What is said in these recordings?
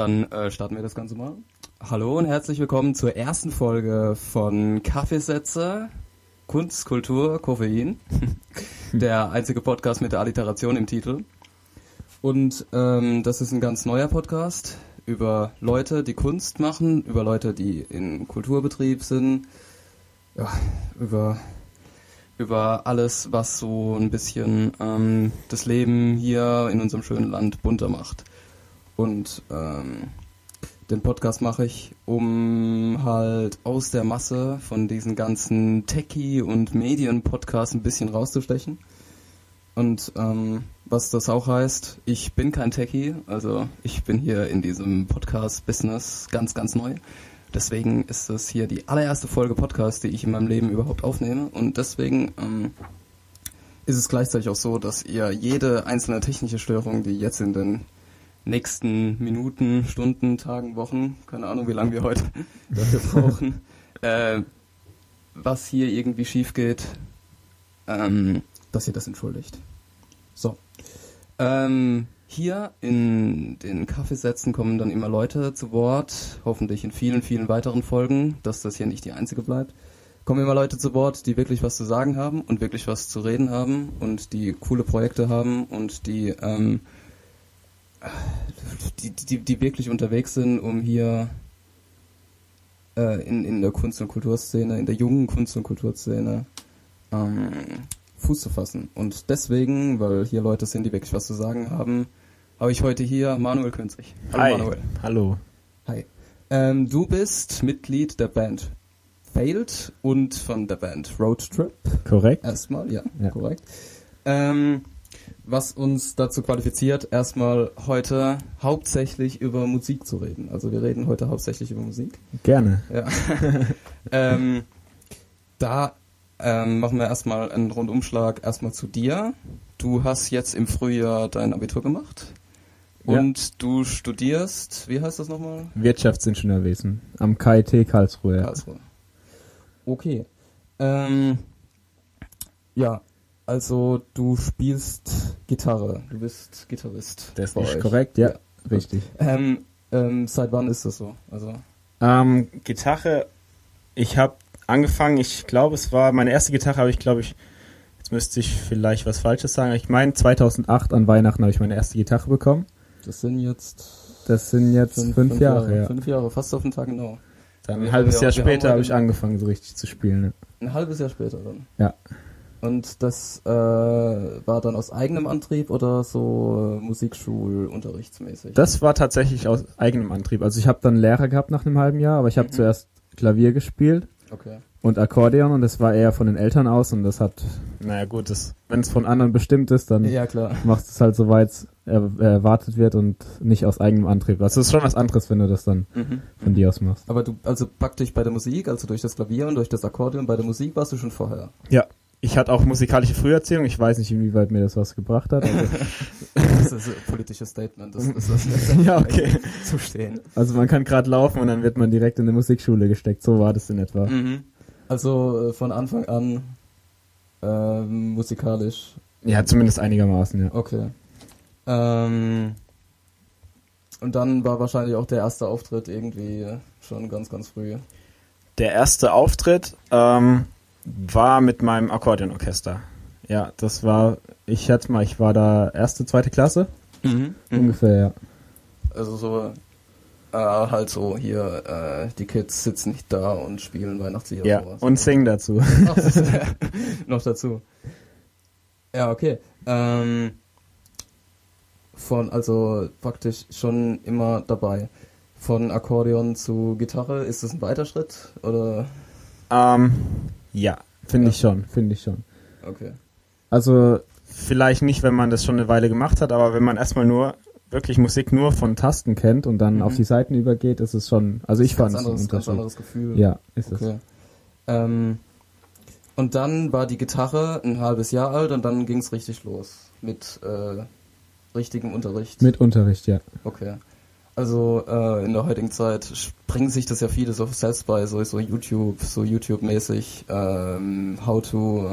Dann äh, starten wir das Ganze mal. Hallo und herzlich willkommen zur ersten Folge von Kaffeesätze, Kunst, Kultur, Koffein. der einzige Podcast mit der Alliteration im Titel. Und ähm, das ist ein ganz neuer Podcast über Leute, die Kunst machen, über Leute, die in Kulturbetrieb sind, ja, über über alles, was so ein bisschen ähm, das Leben hier in unserem schönen Land bunter macht. Und ähm, den Podcast mache ich, um halt aus der Masse von diesen ganzen Techie- und Medien-Podcasts ein bisschen rauszustechen. Und ähm, was das auch heißt, ich bin kein Techie, also ich bin hier in diesem Podcast-Business ganz, ganz neu. Deswegen ist das hier die allererste Folge Podcast, die ich in meinem Leben überhaupt aufnehme. Und deswegen ähm, ist es gleichzeitig auch so, dass ihr jede einzelne technische Störung, die jetzt in den nächsten Minuten, Stunden, Tagen, Wochen, keine Ahnung, wie lange wir heute dafür brauchen, äh, was hier irgendwie schief geht, ähm, dass ihr das entschuldigt. So. Ähm, hier in den Kaffeesätzen kommen dann immer Leute zu Wort, hoffentlich in vielen, vielen weiteren Folgen, dass das hier nicht die einzige bleibt. Kommen immer Leute zu Wort, die wirklich was zu sagen haben und wirklich was zu reden haben und die coole Projekte haben und die, ähm, die, die, die wirklich unterwegs sind, um hier äh, in, in der Kunst- und Kulturszene, in der jungen Kunst- und Kulturszene ähm, Fuß zu fassen. Und deswegen, weil hier Leute sind, die wirklich was zu sagen haben, habe ich heute hier Manuel Künzig. Hallo Hi. Manuel. Hallo. Hi. Ähm, du bist Mitglied der Band Failed und von der Band Road Trip. Korrekt. Erstmal, ja, ja. korrekt. Ähm, was uns dazu qualifiziert, erstmal heute hauptsächlich über Musik zu reden. Also wir reden heute hauptsächlich über Musik. Gerne. Ja. ähm, da ähm, machen wir erstmal einen Rundumschlag erstmal zu dir. Du hast jetzt im Frühjahr dein Abitur gemacht. Und ja. du studierst, wie heißt das nochmal? Wirtschaftsingenieurwesen am KIT Karlsruhe. Karlsruhe. Okay. Ähm, ja, also du spielst Gitarre. Du bist Gitarrist. Das ist korrekt, ja, ja. richtig. Ähm, ähm, seit wann ist das so? Also ähm, Gitarre, ich habe angefangen, ich glaube, es war meine erste Gitarre, habe ich glaube ich, jetzt müsste ich vielleicht was Falsches sagen. Ich meine, 2008 an Weihnachten habe ich meine erste Gitarre bekommen. Das sind jetzt. Das sind jetzt fünf, fünf, fünf Jahre, Jahre, ja. Fünf Jahre, fast auf den Tag genau. Dann ein halbes Jahr später habe ich angefangen, so richtig zu spielen. Ne? Ein halbes Jahr später dann? Ja. Und das äh, war dann aus eigenem Antrieb oder so äh, Musikschulunterrichtsmäßig? Das war tatsächlich aus eigenem Antrieb. Also ich habe dann Lehrer gehabt nach einem halben Jahr, aber ich habe mhm. zuerst Klavier gespielt. Okay und Akkordeon und das war eher von den Eltern aus und das hat, naja gut, wenn es von anderen bestimmt ist, dann ja, machst du es halt so weit er, erwartet wird und nicht aus eigenem Antrieb. Also es ist schon was anderes, wenn du das dann mhm. von dir aus machst. Aber du, also praktisch bei der Musik, also durch das Klavier und durch das Akkordeon, bei der Musik warst du schon vorher? Ja. Ich hatte auch musikalische Früherziehung. Ich weiß nicht, inwieweit mir das was gebracht hat. Also das ist ein politisches Statement. Das, das, das, das ja, okay. Zu stehen. Also man kann gerade laufen und dann wird man direkt in eine Musikschule gesteckt. So war das in etwa. Mhm. Also äh, von Anfang an äh, musikalisch. Ja, zumindest einigermaßen, ja. Okay. Ähm, und dann war wahrscheinlich auch der erste Auftritt irgendwie schon ganz, ganz früh. Der erste Auftritt ähm, war mit meinem Akkordeonorchester. Ja, das war, ich hatte mal, ich war da erste, zweite Klasse. Mhm. mhm. Ungefähr, ja. Also so äh, halt so hier, äh, die Kids sitzen nicht da und spielen Weihnachtslieder. Ja, sowas. und singen dazu. Ach, noch dazu. Ja, okay. Ähm, von, also praktisch schon immer dabei. Von Akkordeon zu Gitarre, ist das ein weiter Schritt? Oder? Ähm, ja, finde ja. ich schon, finde ich schon. Okay. Also, vielleicht nicht, wenn man das schon eine Weile gemacht hat, aber wenn man erstmal nur wirklich Musik nur von Tasten kennt und dann mhm. auf die Seiten übergeht, ist es schon, also ich fand es ein ganz anderes Gefühl. Ja, ist okay. es. Ähm, und dann war die Gitarre ein halbes Jahr alt und dann ging es richtig los mit äh, richtigem Unterricht. Mit Unterricht, ja. Okay. Also äh, in der heutigen Zeit springen sich das ja viele so selbst bei, so, so YouTube, so YouTube-mäßig, ähm, how to,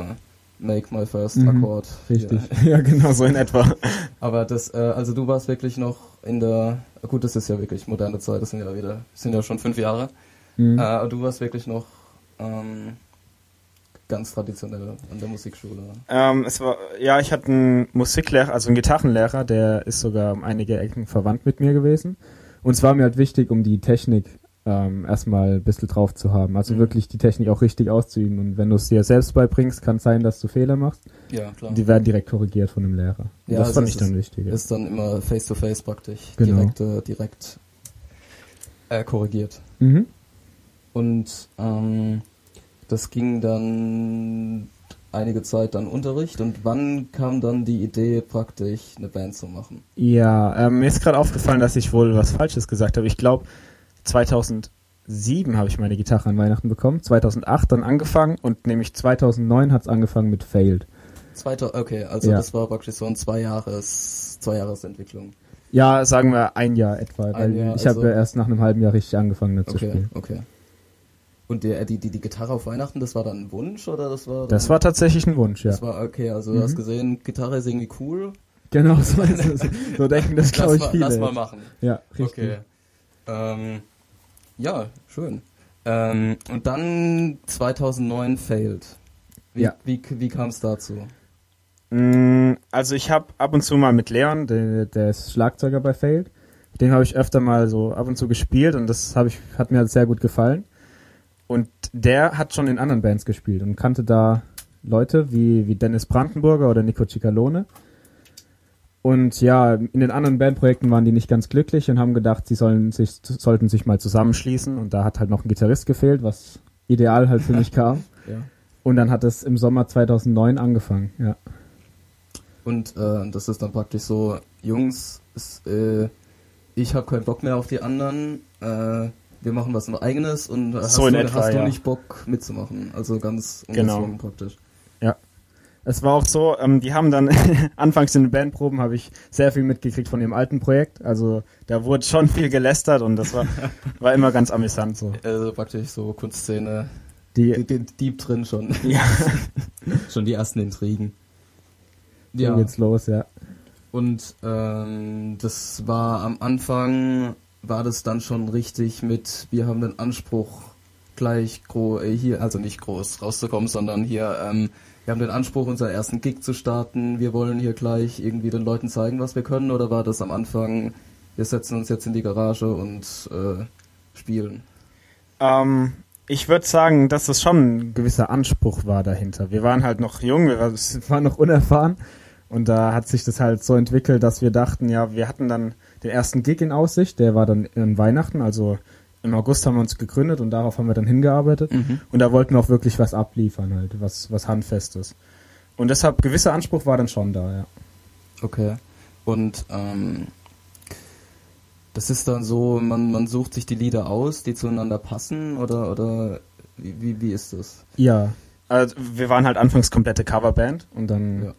Make My First Mhm. Akkord. Richtig. Ja. Ja, genau, so in etwa. Aber das, äh, also du warst wirklich noch in der, gut, das ist ja wirklich moderne Zeit, das sind ja wieder, sind ja schon fünf Jahre. Mhm. Äh, aber du warst wirklich noch ähm, ganz traditionell an der Musikschule. Ähm, es war, ja, ich hatte einen Musiklehrer, also einen Gitarrenlehrer, der ist sogar um einige Ecken verwandt mit mir gewesen. Und es war mir halt wichtig, um die Technik ähm, erstmal ein bisschen drauf zu haben. Also Mhm. wirklich die Technik auch richtig auszuüben. Und wenn du es dir selbst beibringst, kann es sein, dass du Fehler machst. Ja, klar. Und die werden direkt korrigiert von dem Lehrer. Und Ja, das also fand ich dann wichtig. Ist dann immer face-to-face praktisch, Genau. direkt, äh, direkt äh, korrigiert. Mhm. Und ähm, das ging dann einige Zeit dann Unterricht und wann kam dann die Idee praktisch eine Band zu machen? Ja, ähm, mir ist gerade aufgefallen, dass ich wohl was Falsches gesagt habe. Ich glaube, 2007 habe ich meine Gitarre an Weihnachten bekommen, 2008 dann angefangen und nämlich 2009 hat es angefangen mit Failed. Zweiter, okay, also Ja. das war praktisch so ein zwei Jahres, zwei Jahresentwicklung. Ja, sagen wir ein Jahr etwa, weil Jahr, ich habe also- ja erst nach einem halben Jahr richtig angefangen zu Okay, spielen. okay. Und der, die, die, die Gitarre auf Weihnachten, das war dann ein Wunsch oder das war? Das war tatsächlich ein Wunsch, ja. Das war okay, also du Mhm. hast gesehen, Gitarre ist irgendwie cool. Genau, so, so denken das glaube lass, ich mal, viele. lass mal machen. Ja, richtig. Okay. Ähm, ja, schön. Ähm, und dann 2009 failed. Wie, Ja. wie, wie kam es dazu? Mm, Also ich habe ab und zu mal mit Leon, der, der ist Schlagzeuger bei Failed, mit dem habe ich öfter mal so ab und zu gespielt und das ich, hat mir halt sehr gut gefallen. Und der hat schon in anderen Bands gespielt und kannte da Leute wie, wie Dennis Brandenburger oder Nico Cicalone. Und ja, in den anderen Bandprojekten waren die nicht ganz glücklich und haben gedacht, sie sollen sich, sollten sich mal zusammenschließen und da hat halt noch ein Gitarrist gefehlt, was ideal halt für mich kam. Ja. Und dann hat es im Sommer 2009 angefangen, ja. Und äh, das ist dann praktisch so, Jungs, es, äh, ich habe keinen Bock mehr auf die anderen, äh, wir machen was eigenes und hast, So in du, etwa, hast du ja. nicht Bock mitzumachen. Also ganz Genau. praktisch. Es war auch so, ähm, die haben dann anfangs in den Bandproben habe ich sehr viel mitgekriegt von ihrem alten Projekt. Also da wurde schon viel gelästert und das war, war immer ganz amüsant so. Also praktisch so Kunstszene, die, Die, die, Dieb drin schon. ja, schon die ersten Intrigen. Ja. geht's los, ja. Und ähm, das war am Anfang, war das dann schon richtig mit, wir haben den Anspruch, gleich gro äh, hier, also nicht groß rauszukommen, sondern hier, ähm, wir haben den Anspruch, unseren ersten Gig zu starten, wir wollen hier gleich irgendwie den Leuten zeigen, was wir können, oder war das am Anfang, wir setzen uns jetzt in die Garage und äh, spielen? Ähm, ich würde sagen, dass es schon ein gewisser Anspruch war dahinter. Wir waren halt noch jung, wir war- waren noch unerfahren und da hat sich das halt so entwickelt, dass wir dachten, ja, wir hatten dann den ersten Gig in Aussicht, der war dann in Weihnachten, also im August haben wir uns gegründet und darauf haben wir dann hingearbeitet. Und da wollten wir auch wirklich was abliefern, halt, was, was Handfestes. Und deshalb, gewisser Anspruch war dann schon da, ja. Okay. Und ähm, das ist dann so, man, man sucht sich die Lieder aus, die zueinander passen oder oder wie, wie, wie ist das? Ja. Also, wir waren halt anfangs komplette Coverband und dann, Ja.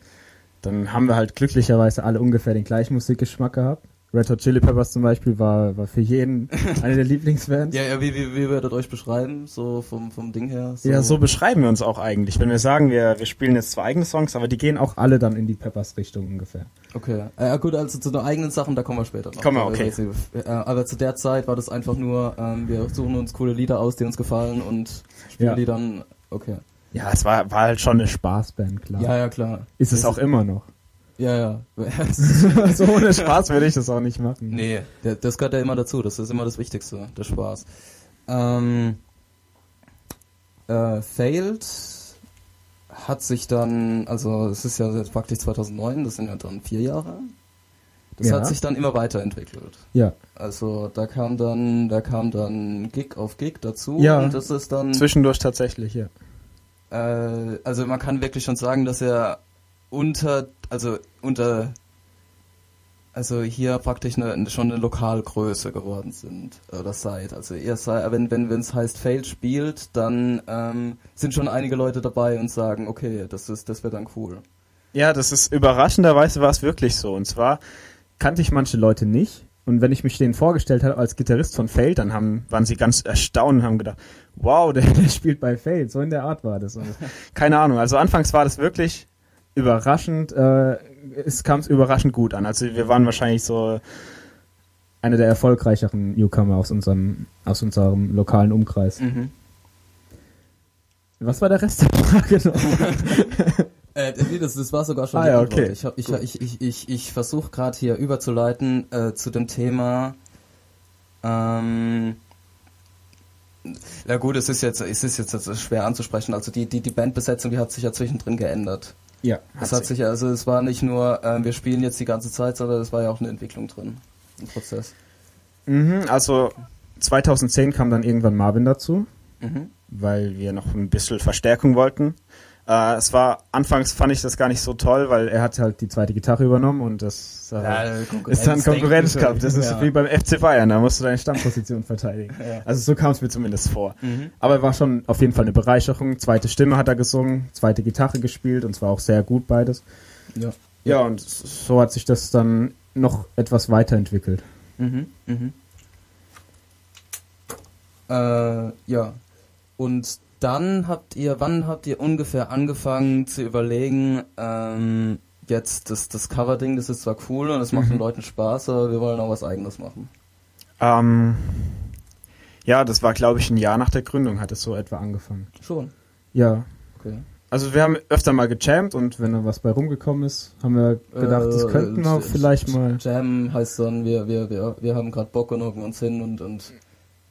dann haben wir halt glücklicherweise alle ungefähr den gleichen Musikgeschmack gehabt. Red Hot Chili Peppers zum Beispiel war, war für jeden eine der Lieblingsbands. Ja, ja, wie, wie, wie würdet ihr euch beschreiben, so vom, vom Ding her? Ja, so beschreiben wir uns auch eigentlich. Wenn wir sagen, wir, wir spielen jetzt zwei eigene Songs, aber die gehen auch alle dann in die Peppers-Richtung ungefähr. Okay. Ja gut, also zu den eigenen Sachen, da kommen wir später noch. Kommen wir, Also, okay. äh, Aber zu der Zeit war das einfach nur, ähm, wir suchen uns coole Lieder aus, die uns gefallen und spielen Ja. die dann, okay. Ja, es war, war halt schon eine Spaßband, klar. Ja, ja, klar. Ist es auch immer noch. Ja, ja. so ohne Spaß würde ich das auch nicht machen. Nee, der, das gehört ja immer dazu. Das ist immer das Wichtigste, der Spaß. Ähm, äh, Failed hat sich dann, also es ist ja jetzt praktisch 2009, das sind ja dann vier Jahre. Das Ja. hat sich dann immer weiterentwickelt. Ja. Also da kam dann, da kam dann Gig auf Gig dazu Ja. und das ist dann, Zwischendurch tatsächlich, ja. äh, also man kann wirklich schon sagen, dass er unter, also unter, also hier praktisch eine, schon eine Lokalgröße geworden sind oder seid. Also ihr seid, wenn wenn es heißt Failed spielt, dann ähm, sind schon einige Leute dabei und sagen, okay, das ist, das wird dann cool. Ja, das ist überraschenderweise war es wirklich so. Und zwar kannte ich manche Leute nicht Und wenn ich mich denen vorgestellt habe als Gitarrist von Feld, dann haben, waren sie ganz erstaunt und haben gedacht, wow, der, der spielt bei Feld. So in der Art war das. Und keine Ahnung. Also anfangs war das wirklich überraschend, äh, es kam überraschend gut an. Also wir waren wahrscheinlich so einer der erfolgreicheren Newcomer aus unserem, aus unserem lokalen Umkreis. Mhm. Was war der Rest der Frage noch? Äh, nee, das, das war sogar schon Ah, die ja, Antwort. okay. Ich, hab- ich, ich, ich, ich, ich versuche gerade hier überzuleiten äh, zu dem Thema. Ähm, ja gut, es ist jetzt, es ist jetzt schwer anzusprechen. Also die, die, die Bandbesetzung, die hat sich ja zwischendrin geändert. Ja, Es hat sich also es war nicht nur, äh, wir spielen jetzt die ganze Zeit, sondern es war ja auch eine Entwicklung drin, ein Prozess. Mhm, also 2010 kam dann irgendwann Marvin dazu, Mhm. weil wir noch ein bisschen Verstärkung wollten. Äh, es war, anfangs fand ich das gar nicht so toll, weil er hat halt die zweite Gitarre übernommen und das äh, ist dann Konkurrenzkampf. Das ist ja. wie beim FC Bayern, da musst du deine Stammposition verteidigen. Ja. Also so kam es mir zumindest vor. Mhm. Aber er war schon auf jeden Fall eine Bereicherung. Zweite Stimme hat er gesungen, zweite Gitarre gespielt und zwar auch sehr gut beides. Ja. Ja, und so hat sich das dann noch etwas weiterentwickelt. Mhm, mhm. Äh, ja. Und dann habt ihr, wann habt ihr ungefähr angefangen zu überlegen, ähm, jetzt das, das Cover-Ding, das ist zwar cool und es macht Mhm. den Leuten Spaß, aber wir wollen auch was eigenes machen. Ähm, ja, das war, glaube ich, ein Jahr nach der Gründung hat es so etwa angefangen. Schon. Ja. Okay. Also wir haben öfter mal gejammt und wenn da was bei rumgekommen ist, haben wir gedacht, das Äh, könnten wir J- vielleicht mal. Jam heißt dann, wir, wir, wir, wir haben gerade Bock und hocken uns hin und, und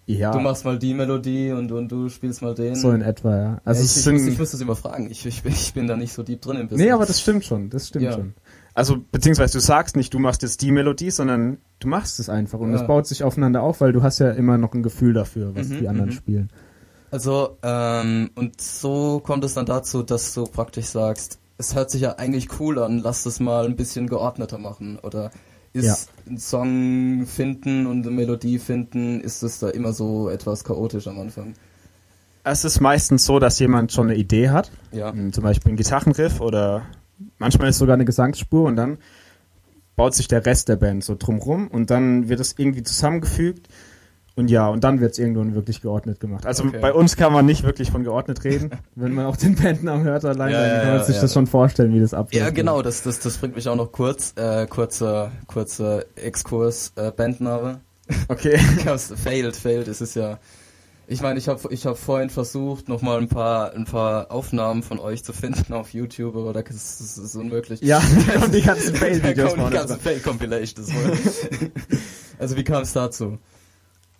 Ja, du machst mal die Melodie und, und du spielst mal den. so in etwa, ja. Also ja, es ich, ich, sind, muss, ich muss das immer fragen. Ich, ich, bin- ich bin da nicht so deep drin im Business. nee, aber das stimmt schon, das stimmt Ja. schon. Also beziehungsweise du sagst nicht, du machst jetzt die Melodie, sondern du machst es einfach und Ja. es baut sich aufeinander auf, weil du hast ja immer noch ein Gefühl dafür, was Mhm, die anderen mhm. spielen. Also, ähm, und so kommt es dann dazu, dass du praktisch sagst, es hört sich ja eigentlich cool an, lass das mal ein bisschen geordneter machen. Oder ist Ja. ein Song finden und eine Melodie finden, ist es da immer so etwas chaotisch am Anfang? Es ist meistens so, dass jemand schon eine Idee hat, Ja. Ähm, zum Beispiel ein Gitarrenriff oder manchmal ist sogar eine Gesangsspur und dann baut sich der Rest der Band so drumrum und dann wird es irgendwie zusammengefügt und ja, und dann wird es irgendwann wirklich geordnet gemacht. Also Okay. bei uns kann man nicht wirklich von geordnet reden. Wenn man auch den Bandnamen hört allein, Ja, dann kann man ja, sich ja. das schon vorstellen, wie das abläuft. Ja, genau, das, das, das bringt mich auch noch kurz, äh, kurzer, kurzer Exkurs, äh, Bandname. Okay. Failed, failed, es ist ja. Ich meine, ich habe ich hab vorhin versucht, nochmal ein paar, ein paar Aufnahmen von euch zu finden auf YouTube, aber das ist, das ist unmöglich. Ja, kommen die ganzen Fail-Videos die ganzen. Fail-Compilations. also wie kam es dazu?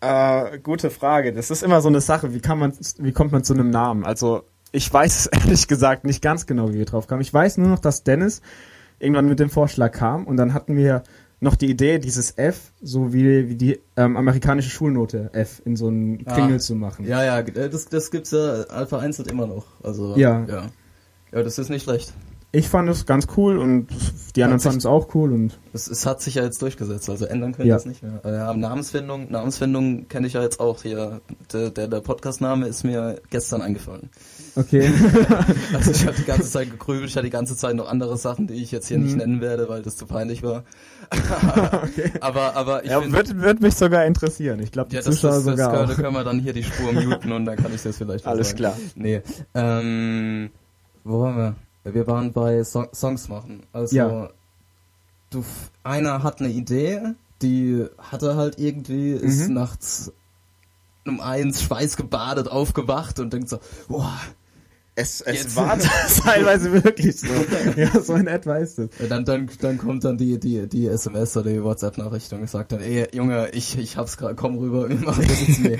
Äh, gute Frage. Das ist immer so eine Sache. Wie kann man, wie kommt man zu einem Namen? Also ich weiß es ehrlich gesagt nicht ganz genau, wie wir drauf kamen. Ich weiß nur noch, dass Dennis irgendwann mit dem Vorschlag kam und dann hatten wir noch die Idee, dieses F, so wie, wie die ähm, amerikanische Schulnote F in so einen Ah. Kringel zu machen. Ja, ja, das, das gibt's ja vereinzelt immer noch. Also Ja. ja. Ja, das ist nicht schlecht. Ich fand es ganz cool und die anderen fanden es auch cool und Es, es hat sich ja jetzt durchgesetzt, also ändern können Ja. wir es nicht mehr. Äh, Namensfindung, Namensfindung kenne ich ja jetzt auch hier. Der, der, der Podcast-Name ist mir gestern eingefallen. okay. Also ich habe die ganze Zeit gegrübelt, ich hatte die ganze Zeit noch andere Sachen, die ich jetzt hier nicht Mhm. nennen werde, weil das zu peinlich war. Aber, aber ich ja, find- wird, wird mich sogar interessieren. Ich glaube, die ja, das, Zuschauer das, das sogar können, auch. können wir dann hier die Spur muten und dann kann ich das vielleicht Alles sagen. klar. Nee. Ähm, wo waren wir? Wir waren bei so Songs machen. Also Ja. du einer hat eine Idee, die hatte halt irgendwie, ist Mhm. nachts um eins schweißgebadet aufgewacht und denkt so, boah, Es, es Jetzt- war teilweise wirklich so. Ja, so in etwa ist es. Dann, dann, dann kommt dann die, die, die SMS oder die WhatsApp-Nachricht und sagt dann, ey, Junge, ich, ich hab's gerade, komm rüber, wir machen das jetzt nee.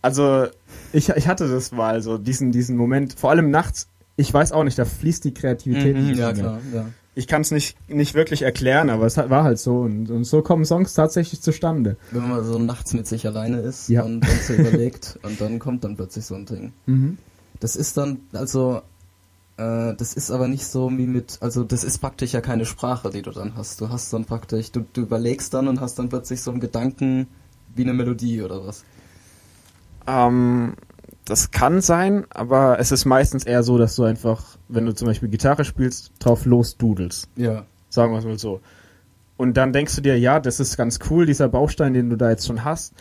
Also, ich, ich hatte das mal, so diesen, diesen Moment, vor allem nachts, ich weiß auch nicht, da fließt die Kreativität Mhm, nicht ja, mehr. klar, ja. Ich kann es nicht, nicht wirklich erklären, aber es war halt so und, und so kommen Songs tatsächlich zustande. Wenn man so nachts mit sich alleine ist Ja. und dann so überlegt und dann kommt dann plötzlich so ein Ding. Mhm. Das ist dann, also, äh, das ist aber nicht so wie mit, also das ist praktisch ja keine Sprache, die du dann hast. Du hast dann praktisch, du, du überlegst dann und hast dann plötzlich so einen Gedanken wie eine Melodie oder was. Ähm, das kann sein, aber es ist meistens eher so, dass du einfach, wenn du zum Beispiel Gitarre spielst, drauf los dudelst. Ja. Sagen wir es mal so. Und dann denkst du dir, ja, das ist ganz cool, dieser Baustein, den du da jetzt schon hast.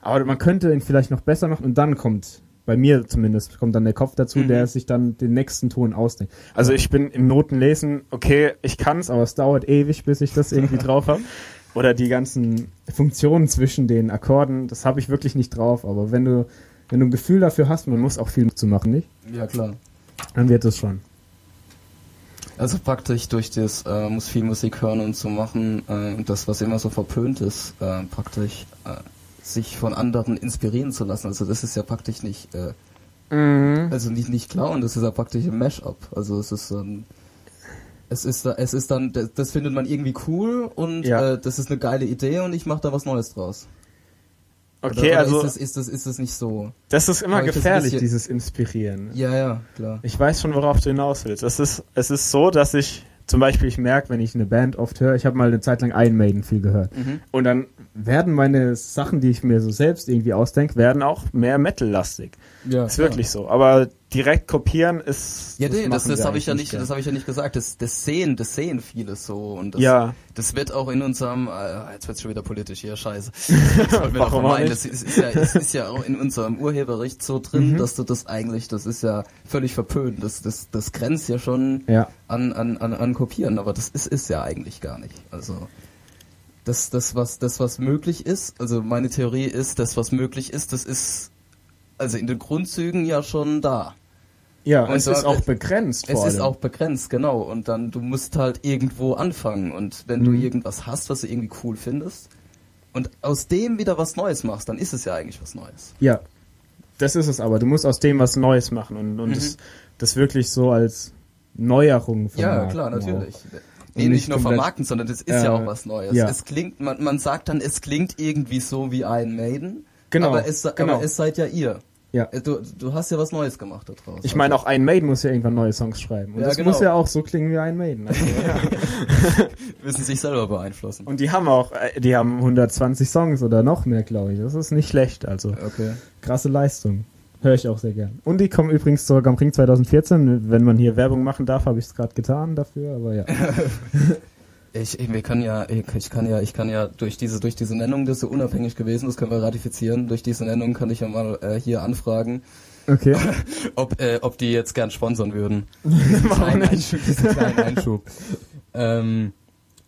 Aber man könnte ihn vielleicht noch besser machen und dann kommt, bei mir zumindest, kommt dann der Kopf dazu, Mhm. der sich dann den nächsten Ton ausdenkt. Also ich bin im Notenlesen, okay, ich kann's, aber es dauert ewig, bis ich das irgendwie drauf habe. Oder die ganzen Funktionen zwischen den Akkorden, das habe ich wirklich nicht drauf. Aber wenn du, wenn du ein Gefühl dafür hast, man muss auch viel zu machen, nicht? Ja, klar. Dann wird es schon. Also praktisch durch das äh, muss viel Musik hören und so machen, äh, das was immer so verpönt ist, äh, praktisch äh, sich von anderen inspirieren zu lassen. Also das ist ja praktisch nicht, äh, also nicht nicht klauen, das ist ja praktisch ein Mashup. Also es ist ähm, es ist es ist dann das, das findet man irgendwie cool und Ja. äh, das ist eine geile Idee und ich mache da was Neues draus. Okay, oder also ist das, ist das ist das nicht so? das ist immer gefährlich, bisschen- dieses Inspirieren. Ja, ja, klar. Ich weiß schon, worauf du hinaus willst. Es ist, es ist so, dass ich zum Beispiel, ich merke, wenn ich eine Band oft höre, ich habe mal eine Zeit lang Iron Maiden viel gehört. Mhm. Und dann werden meine Sachen, die ich mir so selbst irgendwie ausdenke, werden auch mehr Metal-lastig. Ja, Ist wirklich so. Aber direkt kopieren ist. Ja, nee, das, das wir habe ich ja nicht, gern. das habe ich ja nicht gesagt. Das, das sehen, das sehen viele so und das, Ja. das wird auch in unserem, äh, jetzt wird's schon wieder politisch hier, scheiße. Das Warum nicht? Das ist, ist ja, es ist ja auch in unserem Urheberrecht so Mhm. drin, dass du das eigentlich, das ist ja völlig verpönt. Das, das, das grenzt ja schon Ja. an, an, an, an Kopieren, aber das ist, ist ja eigentlich gar nicht. Also das, das, was, das, was möglich ist, also meine Theorie ist, das, was möglich ist, das ist also in den Grundzügen ja schon da. Ja, Und es ist auch begrenzt. Es ist auch begrenzt, genau. Und dann, du musst halt irgendwo anfangen. Und wenn du Mhm. irgendwas hast, was du irgendwie cool findest, und aus dem wieder was Neues machst, dann ist es ja eigentlich was Neues. Ja, das ist es aber. Du musst aus dem was Neues machen und, und Mhm. das, das wirklich so als Neuerung Ja, vermarkten klar, auch. natürlich. Nee, nicht nicht nur vermarkten, sondern das ist Ja, ja auch was Neues. ja. Es klingt, man, man sagt dann, es klingt irgendwie so wie ein Maiden. Genau, Aber es, genau. aber es seid ja ihr. Ja. Du, du hast ja was Neues gemacht da draußen. Ich meine, auch ein Maiden muss ja irgendwann neue Songs schreiben. Und Ja, das genau. muss ja auch so klingen wie ein Maiden. Also, müssen sich selber beeinflussen. und die haben auch, äh, die haben 120 Songs oder noch mehr, glaube ich. Das ist nicht schlecht. Also Okay. krasse Leistung. Höre ich auch sehr gern. Und die kommen übrigens zur Grand Prix 2014. Wenn man hier Werbung machen darf, habe ich es gerade getan dafür. Aber ja. Ich, wir können ja, ich, kann ja, ich kann ja durch diese, durch diese Nennung, das ist so unabhängig gewesen, das können wir ratifizieren. Durch diese Nennung kann ich ja mal äh, hier anfragen, Okay. ob, äh, ob die jetzt gern sponsern würden. Diesen kleinen Einschub, diesen kleinen Einschub. ähm,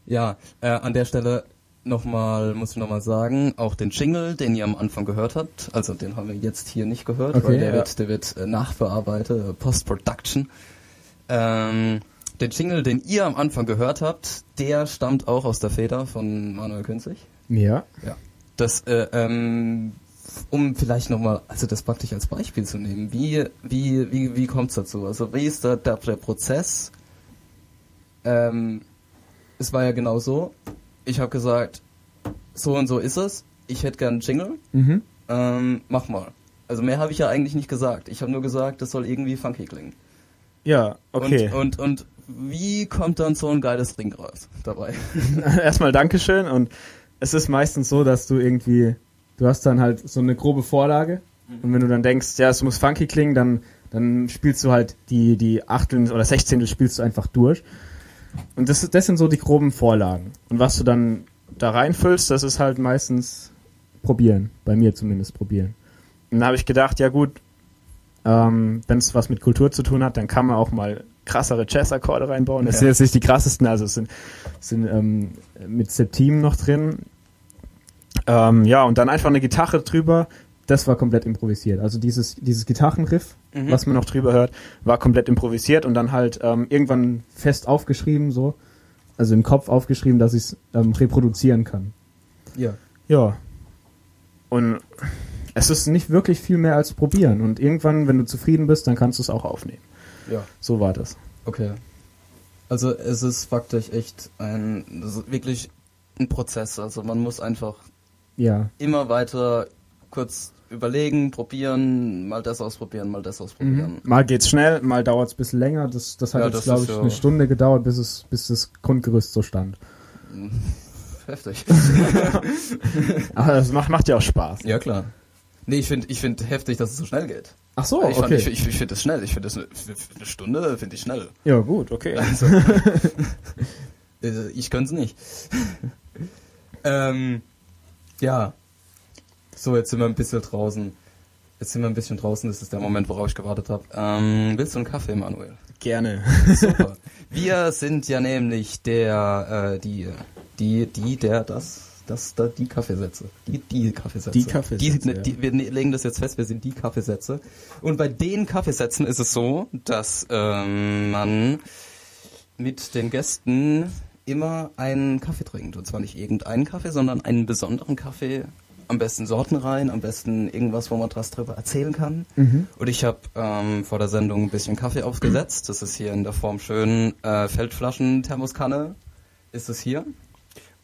ja, äh, an der Stelle nochmal, muss ich nochmal sagen, auch den Jingle, den ihr am Anfang gehört habt, also den haben wir jetzt hier nicht gehört, Okay, weil der ja. wird, der wird äh, nachbearbeitet, äh, Post-Production. Ähm, der Jingle, den ihr am Anfang gehört habt, der stammt auch aus der Feder von Manuel Künzig. Ja. Ja. Das, äh, ähm, um vielleicht nochmal, also das praktisch als Beispiel zu nehmen, wie, wie, wie, wie kommt's dazu? Also wie ist da der, der Prozess? Ähm, es war ja genau so, ich habe gesagt, so und so ist es, ich hätte gern einen Jingle, Mhm. ähm, mach mal. Also mehr habe ich ja eigentlich nicht gesagt. Ich habe nur gesagt, das soll irgendwie funky klingen. Ja, okay. Und, und, und wie kommt dann so ein geiles Ding raus dabei? Erstmal Dankeschön und es ist meistens so, dass du irgendwie, du hast dann halt so eine grobe Vorlage und wenn du dann denkst, ja, es muss funky klingen, dann, dann spielst du halt die, die Achtel oder Sechzehntel spielst du einfach durch. Und das, das sind so die groben Vorlagen. Und was du dann da reinfüllst, das ist halt meistens probieren. Bei mir zumindest probieren. Und dann habe ich gedacht, ja gut, ähm, wenn es was mit Kultur zu tun hat, dann kann man auch mal krassere Jazz-Akkorde reinbauen. Das Ja. sind jetzt nicht die krassesten, also es sind, sind ähm, mit Septim noch drin. Ähm, ja, und dann einfach eine Gitarre drüber. Das war komplett improvisiert. Also dieses, dieses Gitarrenriff, Mhm. was man noch drüber hört, war komplett improvisiert und dann halt ähm, irgendwann fest aufgeschrieben, so. Also im Kopf aufgeschrieben, dass ich es ähm, reproduzieren kann. Ja. Ja. Und es ist nicht wirklich viel mehr als probieren. Und irgendwann, wenn du zufrieden bist, dann kannst du es auch aufnehmen. Ja. So war das. Okay. Also es ist faktisch echt ein, wirklich ein Prozess. Also man muss einfach Ja. immer weiter kurz überlegen, probieren, mal das ausprobieren, mal das ausprobieren. Mal geht's schnell, mal dauert's ein bisschen länger. Das, das hat Ja, jetzt, glaube ich, ja- eine Stunde gedauert, bis es, bis das Grundgerüst so stand. Heftig. Aber das macht, macht ja auch Spaß. ja klar. Nee, ich finde ich find heftig, dass es so schnell geht. Ach so, ich fand- okay. ich, ich, ich finde das schnell. Ich finde das eine, eine Stunde, finde ich schnell. ja, gut, okay. Also, Äh, ich könnte es nicht. ähm, ja. So, jetzt sind wir ein bisschen draußen. Jetzt sind wir ein bisschen draußen, das ist der Moment, worauf ich gewartet habe. Ähm, willst du einen Kaffee, Manuel? Gerne. Super. Wir sind ja nämlich der, äh, die, die, die, der, das, das, da, die Kaffeesätze. Die, die Kaffeesätze. Die Kaffeesätze, Die, ne, ja. die, wir ne- legen das jetzt fest, wir sind die Kaffeesätze. Und bei den Kaffeesätzen ist es so, dass ähm, man mit den Gästen immer einen Kaffee trinkt. Und zwar nicht irgendeinen Kaffee, sondern einen besonderen Kaffee. Am besten Sortenrein, am besten irgendwas, wo man was drüber erzählen kann. Und ich habe ähm, vor der Sendung ein bisschen Kaffee aufgesetzt. Das ist hier in der Form schön äh, Feldflaschen-Thermoskanne. Ist es hier.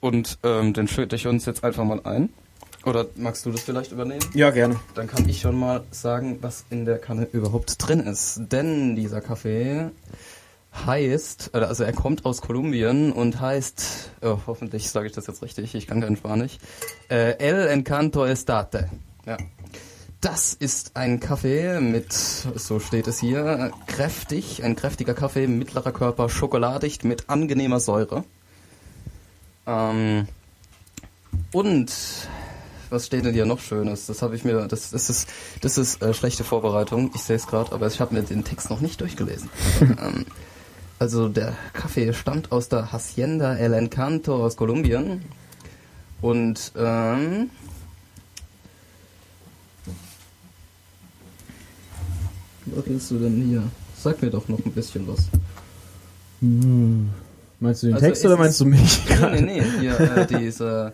Und ähm, den schütte ich uns jetzt einfach mal ein. Oder magst du das vielleicht übernehmen? Ja, gerne. Dann kann ich schon mal sagen, was in der Kanne überhaupt drin ist. Denn dieser Kaffee heißt, äh, also er kommt aus Kolumbien und heißt, oh, hoffentlich sage ich das jetzt richtig, ich kann kein Spanisch, äh, El Encanto Estate. Ja. Das ist ein Kaffee mit, so steht es hier, kräftig, ein kräftiger Kaffee, mittlerer Körper, schokoladig mit angenehmer Säure. Ähm, und was steht denn hier noch Schönes? Das habe ich mir, das, das ist, das ist äh, schlechte Vorbereitung. Ich sehe es gerade, aber ich habe mir den Text noch nicht durchgelesen. ähm, also der Kaffee stammt aus der Hacienda El Encanto aus Kolumbien und ähm, was willst du denn hier? Sag mir doch noch ein bisschen was. Meinst du den Also Text oder meinst du mich? Nee, nee, nee, hier, äh, diese,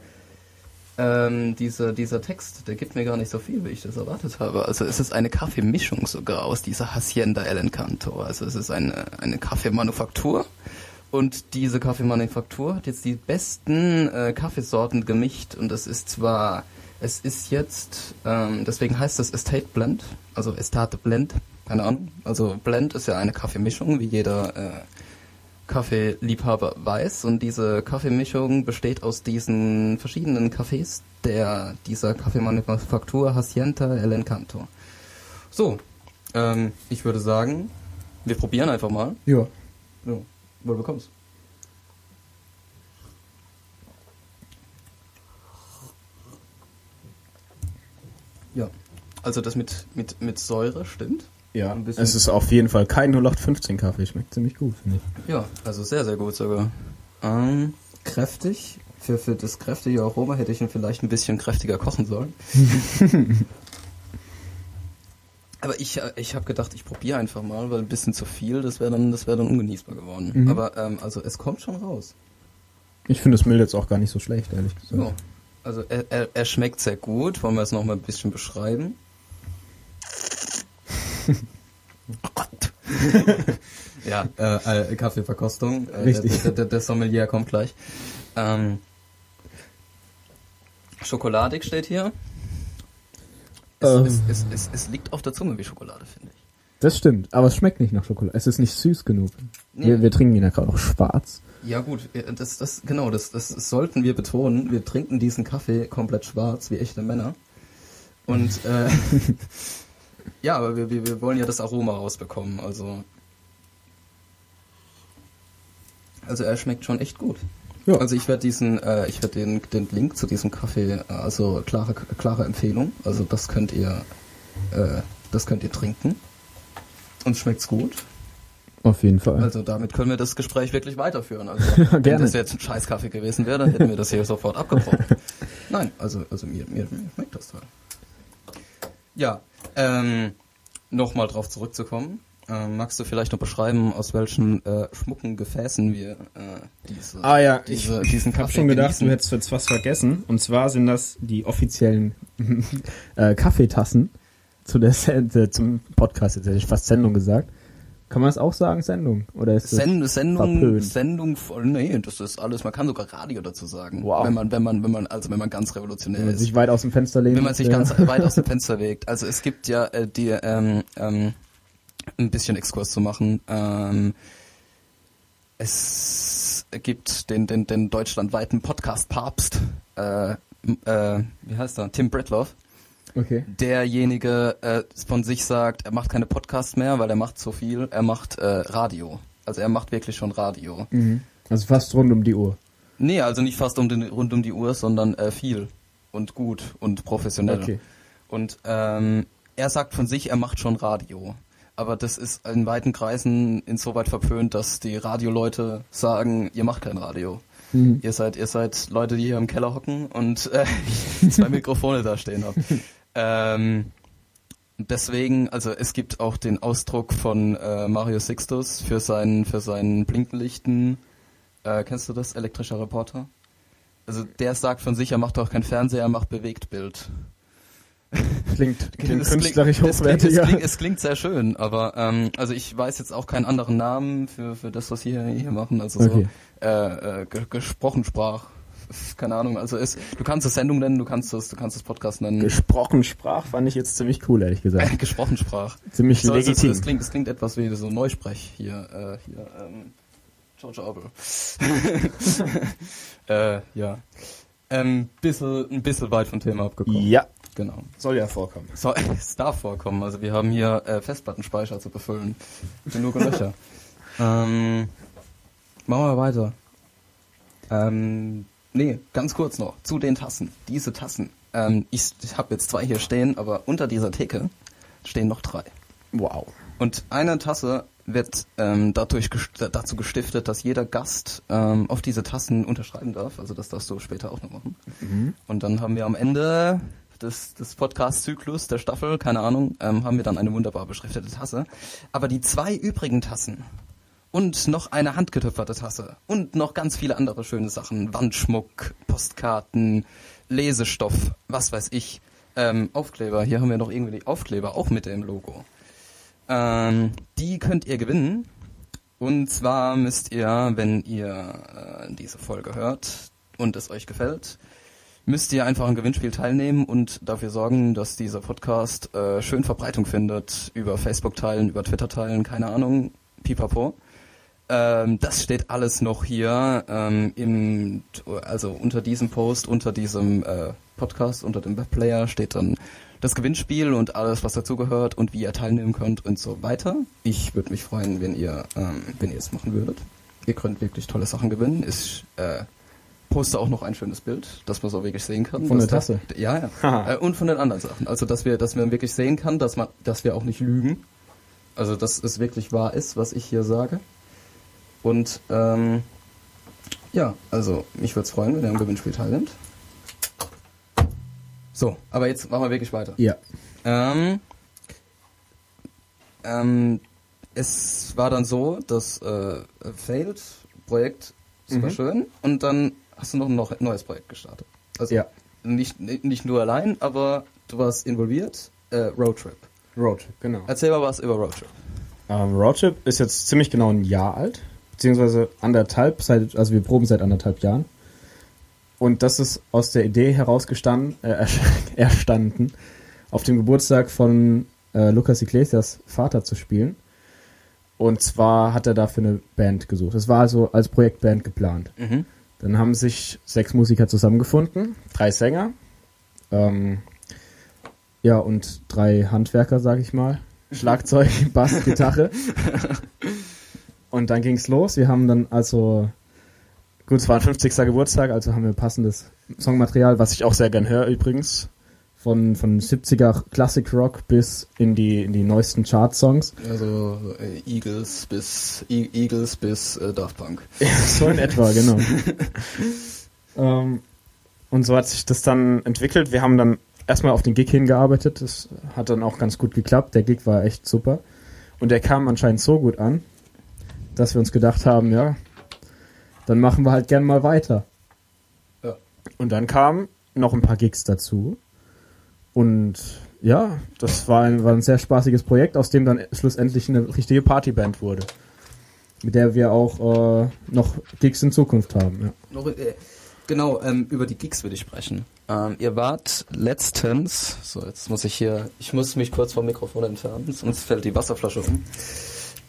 ähm, dieser, dieser Text, der gibt mir gar nicht so viel, wie ich das erwartet habe. Also es ist eine Kaffeemischung sogar aus dieser Hacienda El Encanto. Also es ist eine, eine Kaffeemanufaktur. Und diese Kaffeemanufaktur hat jetzt die besten äh, Kaffeesorten gemischt. Und es ist zwar, es ist jetzt, ähm, deswegen heißt das Estate Blend, also Estate Blend, keine Ahnung. Also Blend ist ja eine Kaffeemischung, wie jeder äh, Kaffeeliebhaber weiß. Und diese Kaffeemischung besteht aus diesen verschiedenen Kaffees der dieser Kaffeemanufaktur Hacienda El Encanto. So, ähm, ich würde sagen, wir probieren einfach mal. Ja. So, wo du kommst. Ja, also das mit, mit, mit Säure stimmt. Ja, es ist auf jeden Fall kein 0815 Kaffee. Schmeckt ziemlich gut, finde ich. Ja, also sehr, sehr gut sogar. Ähm, kräftig. Für, für das kräftige Aroma hätte ich ihn vielleicht ein bisschen kräftiger kochen sollen. Aber ich, äh, ich habe gedacht, ich probiere einfach mal, weil ein bisschen zu viel, das wäre dann, das wäre dann ungenießbar geworden. Mhm. Aber ähm, also es kommt schon raus. Ich finde das Mild jetzt auch gar nicht so schlecht, ehrlich gesagt. Ja. Also er, er, er schmeckt sehr gut. Wollen wir es noch mal ein bisschen beschreiben? Oh Gott. ja, äh, äh, Kaffeeverkostung. Äh, Richtig. Der, der, der Sommelier kommt gleich. Ähm, Schokoladig steht hier. Es, Ähm. es, es, es, es liegt auf der Zunge wie Schokolade, finde ich. Das stimmt, aber es schmeckt nicht nach Schokolade. Es ist nicht süß genug. Nee. Wir, wir trinken ihn ja gerade auch schwarz. Ja gut, äh, das, das, genau, das, das sollten wir betonen. Wir trinken diesen Kaffee komplett schwarz, wie echte Männer. Und äh, ja, aber wir, wir, wir wollen ja das Aroma rausbekommen. Also, also er schmeckt schon echt gut. Ja. Also ich werde diesen, äh, ich werde den, den Link zu diesem Kaffee, äh, also klare, klare Empfehlung. Also das könnt ihr, äh, das könnt ihr trinken. Und schmeckt's gut. Auf jeden Fall. Also damit können wir das Gespräch wirklich weiterführen. Also wenn Gerne. das jetzt ein Scheißkaffee gewesen wäre, dann hätten wir das hier sofort abgebrochen. Nein, also, also mir, mir, mir schmeckt das toll. Ja, ähm, nochmal drauf zurückzukommen. Ähm, magst du vielleicht noch beschreiben, aus welchen äh, schmucken Gefäßen wir äh, diese, ah ja, diese, ich, diesen Kaffee schon gedacht, genießen? du hättest jetzt was vergessen. Und zwar sind das die offiziellen äh, Kaffeetassen zu der Sen äh, zum Podcast. Jetzt hätte ich fast Sendung gesagt. Kann man das auch sagen, Sendung? Oder ist Send, Sendung, verpönt? Sendung voll, nee, das ist alles, man kann sogar Radio dazu sagen. Wow. Wenn man, wenn man, wenn man, also wenn man ganz revolutionär wenn man ist. sich weit aus dem Fenster lehnt? Wenn man sich ja. ganz weit aus dem Fenster legt. Also es gibt ja äh, die, ähm, ähm, ein bisschen Exkurs zu machen. Ähm, es gibt den, den, den deutschlandweiten Podcast-Papst, äh, m- äh, wie heißt er? Tim Britloff. Okay. Derjenige äh, von sich sagt, er macht keine Podcasts mehr, weil er macht so viel, er macht äh, Radio. Also er macht wirklich schon Radio. Mhm. Also fast rund um die Uhr. Nee, also nicht fast um den, rund um die Uhr, sondern äh, viel und gut und professionell. Okay. Und ähm, er sagt von sich, er macht schon Radio. Aber das ist in weiten Kreisen insoweit verpönt, dass die Radioleute sagen, ihr macht kein Radio. Mhm. Ihr seid, ihr seid Leute, die hier im Keller hocken und äh, zwei Mikrofone da stehen haben. Ähm, deswegen, also es gibt auch den Ausdruck von äh, Mario Sixtus für seinen, für seinen Blinkenlichten. Äh, kennst du das? Elektrischer Reporter? Also der sagt von sich, er macht auch kein Fernseher, er macht Bewegtbild. Klingt, klingt Es künstlerisch es klingt, hochwertiger. es, klingt, es klingt sehr schön, aber ähm, also ich weiß jetzt auch keinen anderen Namen für, für das, was wir hier machen. Also Okay. so äh, äh, ge- gesprochen Sprach. Keine Ahnung. Also es, du kannst es Sendung nennen, du kannst es, du kannst es Podcast nennen. Gesprochen Sprach fand ich jetzt ziemlich cool, ehrlich gesagt. gesprochen Sprach. Ziemlich So, also es, legitim. es, klingt, es klingt etwas wie so Neusprech hier. Äh, hier ähm, George Orwell. äh, ja. Ähm, bisschen, ein bisschen weit vom Thema abgekommen. ja, Genau. soll ja vorkommen. So, es darf vorkommen. Also wir haben hier äh, Festplattenspeicher zu befüllen. Genug Löcher. ähm, machen wir weiter. Ähm, nee, ganz kurz noch zu den Tassen. Diese Tassen. Ähm, ich habe jetzt zwei hier stehen, aber unter dieser Theke stehen noch drei. Wow. Und eine Tasse wird ähm, dadurch gest dazu gestiftet, dass jeder Gast ähm, auf diese Tassen unterschreiben darf. Also das darfst du später auch noch machen. Und dann haben wir am Ende des, des Podcast-Zyklus der Staffel, keine Ahnung, ähm, haben wir dann eine wunderbar beschriftete Tasse. Aber die zwei übrigen Tassen und noch eine handgetöpferte Tasse und noch ganz viele andere schöne Sachen, Wandschmuck, Postkarten, Lesestoff, was weiß ich, ähm, Aufkleber. Hier haben wir noch irgendwie die Aufkleber, auch mit dem Logo. Ähm, die könnt ihr gewinnen. Und zwar müsst ihr, wenn ihr äh, diese Folge hört und es euch gefällt, müsst ihr einfach am Gewinnspiel teilnehmen und dafür sorgen, dass dieser Podcast äh, schön Verbreitung findet. Über Facebook teilen, über Twitter teilen, keine Ahnung, pipapo. Ähm, das steht alles noch hier ähm, im, also unter diesem Post, unter diesem äh, Podcast, unter dem Webplayer steht dann das Gewinnspiel und alles, was dazugehört und wie ihr teilnehmen könnt und so weiter. Ich würde mich freuen, wenn ihr, ähm, wenn ihr es machen würdet. Ihr könnt wirklich tolle Sachen gewinnen. Ich äh, poste auch noch ein schönes Bild, dass man so wirklich sehen kann. Von der Tasse? Das, ja, ja. Äh, und von den anderen Sachen. Also, dass wir, dass man wirklich sehen kann, dass man, dass wir auch nicht lügen. Also, dass es wirklich wahr ist, was ich hier sage. Und ähm, ja, also mich würde es freuen, wenn ihr am Gewinnspiel teilnimmt. So, aber jetzt machen wir wirklich weiter. Ja. Ähm, ähm, es war dann so, das äh, Failed Projekt super Mhm. schön und dann hast du noch ein neues Projekt gestartet. Also Ja. nicht, nicht nur allein, aber du warst involviert. Äh, Roadtrip. Roadtrip, genau. Erzähl mal was über Roadtrip. Ähm, Roadtrip ist jetzt ziemlich genau ein Jahr alt, beziehungsweise anderthalb, seit, also wir proben seit anderthalb Jahren. Und das ist aus der Idee herausgestanden, äh, erstanden, auf dem Geburtstag von äh, Lucas Iglesias Vater zu spielen. Und zwar hat er dafür eine Band gesucht. Das war also als Projektband geplant. Mhm. Dann haben sich sechs Musiker zusammengefunden, drei Sänger, ähm, ja und drei Handwerker, sag ich mal, Schlagzeug, Bass, Gitarre. Und dann ging's los. Wir haben dann also gut, es war ein 50. Geburtstag, also haben wir passendes Songmaterial, was ich auch sehr gern höre übrigens. Von, von 70er Classic Rock bis in die, in die neuesten Chart-Songs. Also äh, Eagles bis e Eagles bis äh, Daft Punk. so in etwa, genau. ähm, und so hat sich das dann entwickelt. Wir haben dann erstmal auf den Gig hingearbeitet. Das hat dann auch ganz gut geklappt. Der Gig war echt super. Und der kam anscheinend so gut an, dass wir uns gedacht haben, ja, dann machen wir halt gern mal weiter. Ja. Und dann kamen noch ein paar Gigs dazu. Und ja, das war ein, war ein sehr spaßiges Projekt, aus dem dann schlussendlich eine richtige Partyband wurde. Mit der wir auch äh, noch Gigs in Zukunft haben. Ja. Noch, äh, genau, ähm, über die Gigs würde ich sprechen. Ähm, ihr wart letztens, so jetzt muss ich hier, ich muss mich kurz vom Mikrofon entfernen, sonst fällt die Wasserflasche um.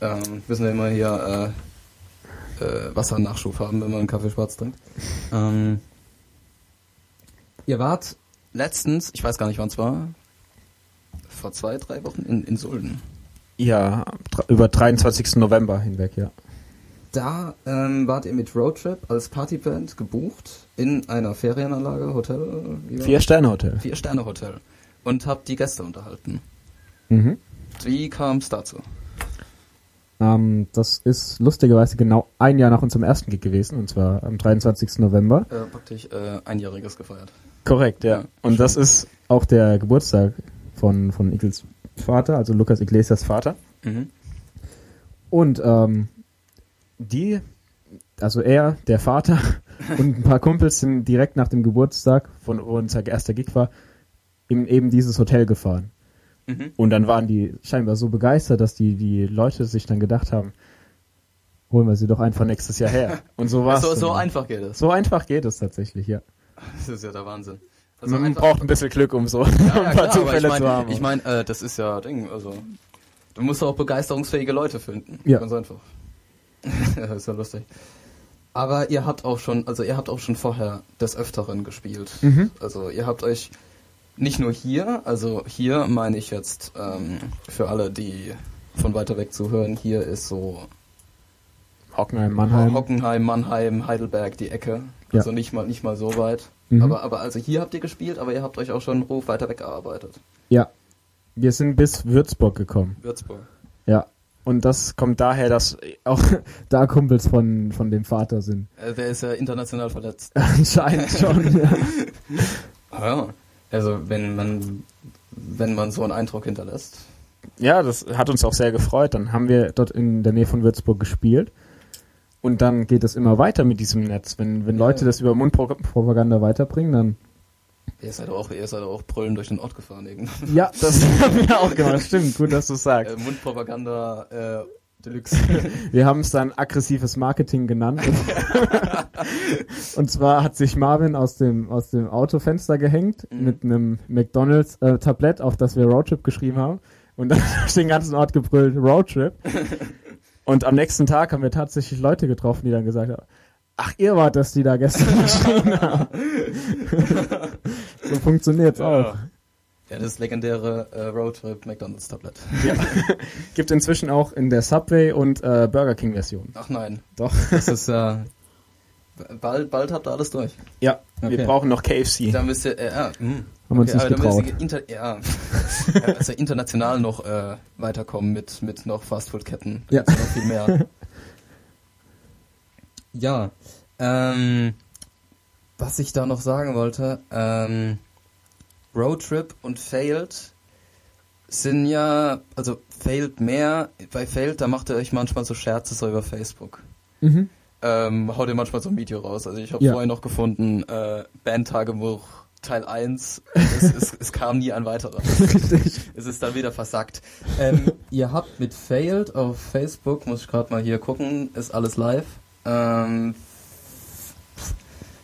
Ähm, müssen wir immer hier äh, äh, Wassernachschub haben, wenn man einen Kaffee schwarz trinkt. Ähm, ihr wart letztens, ich weiß gar nicht wann es war, vor zwei, drei Wochen in, in Sulden. Ja, über 23. November hinweg, ja. da ähm, wart ihr mit Roadtrip als Partyband gebucht in einer Ferienanlage, Hotel? wie war Vier das? Sterne Hotel. Vier Sterne Hotel. Und habt die Gäste unterhalten. Mhm. Wie kam es dazu? Ähm, das ist lustigerweise genau ein Jahr nach unserem ersten Gig gewesen, und zwar am 23. November. Äh, praktisch äh, einjähriges gefeiert. Korrekt, ja. Ja, Und das ist auch der Geburtstag von, von Igels Vater, also Lukas Iglesias Vater. Mhm. Und ähm, die, also er, der Vater und ein paar Kumpels sind direkt nach dem Geburtstag, von wo unser erster Gig war, in eben dieses Hotel gefahren. Mhm. Und dann waren die scheinbar so begeistert, dass die, die Leute sich dann gedacht haben, holen wir sie doch einfach nächstes Jahr her. Und so war es. So, so einfach geht es. So einfach geht es tatsächlich, ja. Das ist ja der Wahnsinn. Man einfach- braucht ein bisschen Glück, um so ja, ja, ein paar klar, Zufälle ich zu meine, haben. ich mein, äh, das ist ja Ding, also du musst auch begeisterungsfähige Leute finden. Ja. Ganz einfach. ja, ist ja lustig. Aber ihr habt auch schon, also ihr habt auch schon vorher des Öfteren gespielt. Mhm. Also ihr habt euch nicht nur hier, also hier meine ich jetzt ähm, für alle, die von weiter weg zuhören, hier ist so Hockenheim, Mannheim. Hockenheim, Mannheim, Heidelberg, die Ecke. Ja. Also nicht mal nicht mal so weit. Mhm. Aber, aber also hier habt ihr gespielt, aber ihr habt euch auch schon einen Ruf weiter weggearbeitet. Ja. Wir sind bis Würzburg gekommen. Würzburg. Ja. Und das kommt daher, dass auch da Kumpels von, von dem Vater sind. Äh, der ist ja international verletzt. Anscheinend schon, ja. Ja, also wenn man wenn man so einen Eindruck hinterlässt. Ja, das hat uns auch sehr gefreut. Dann haben wir dort in der Nähe von Würzburg gespielt. Und dann geht es immer weiter mit diesem Netz. Wenn, wenn Leute Ja. das über Mundpropaganda weiterbringen, dann. Ihr seid auch, ihr seid auch brüllen durch den Ort gefahren irgendwann. Ja, das haben wir auch gemacht. Stimmt, gut, dass du sagst. Äh, Mundpropaganda äh, Deluxe. Wir haben es dann aggressives Marketing genannt. Und zwar hat sich Marvin aus dem, aus dem Autofenster gehängt Mhm. mit einem McDonalds-Tablett, auf das wir Roadtrip geschrieben haben. Und dann durch den ganzen Ort gebrüllt Roadtrip. Und am nächsten Tag haben wir tatsächlich Leute getroffen, die dann gesagt haben, ach, ihr wart das, die da gestern geschrien haben. so funktioniert's auch. Ja, das legendäre äh, Roadtrip McDonald's Tablet. Gibt inzwischen auch in der Subway und äh, Burger King Version. Ach nein, Doch. das ist ja bald bald habt ihr alles durch. Ja, Okay. wir brauchen noch KFC. Da müsst ihr äh, ja, mh. Haben wir uns nicht aber da müsst getraut. ihr inter, ja, ja, also international noch äh, weiterkommen mit mit noch Fastfood-Ketten. Ja. gibt's noch viel mehr. ja, ähm, was ich da noch sagen wollte, ähm, Roadtrip und Failed sind ja, also Failed mehr, bei Failed, da macht ihr euch manchmal so Scherze so über Facebook. Mhm. Ähm, haut ihr manchmal so ein Video raus. Also ich habe Ja. vorhin noch gefunden, äh, Bandtagebuch Teil 1, es, es, es kam nie ein weiterer. Es ist dann wieder versackt. Ähm, ihr habt mit Failed auf Facebook, muss ich gerade mal hier gucken, ist alles live. Ähm,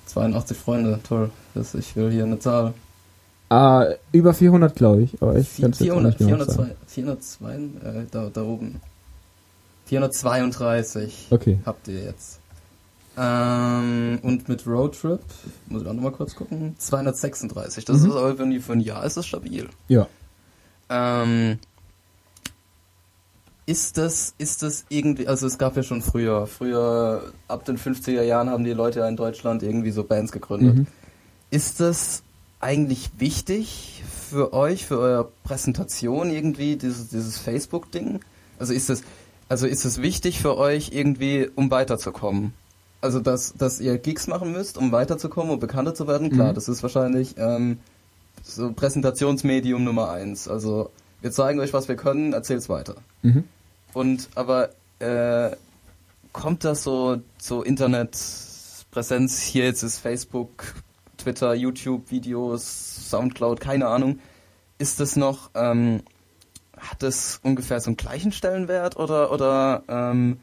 82 Freunde, toll. Ich will hier eine Zahl. Ah, über 400, glaube ich. Aber ich kann's jetzt auch 400, nicht genau 402, sagen. 402, äh, da, da oben. 432 Okay. habt ihr jetzt. Ähm, und mit Roadtrip, muss ich auch nochmal kurz gucken, 236. Das Mhm. ist aber für für ein Jahr ist das stabil. Ja. Ähm, ist das, ist das irgendwie, also es gab ja schon früher, früher, ab den 50er Jahren haben die Leute ja in Deutschland irgendwie so Bands gegründet. Mhm. Ist das eigentlich wichtig für euch, für eure Präsentation irgendwie, dieses, dieses Facebook-Ding? Also ist das, also ist es wichtig für euch irgendwie, um weiterzukommen? Also dass, dass ihr Gigs machen müsst, um weiterzukommen und bekannter zu werden? Klar, Mhm. das ist wahrscheinlich ähm, so Präsentationsmedium Nummer eins. Also wir zeigen euch, was wir können, erzählt's weiter. Mhm. Und aber äh, kommt das so so Internetpräsenz hier jetzt ist Facebook, Twitter, YouTube Videos, Soundcloud, keine Ahnung. Ist das noch ähm, hat das ungefähr so einen gleichen Stellenwert oder oder ähm,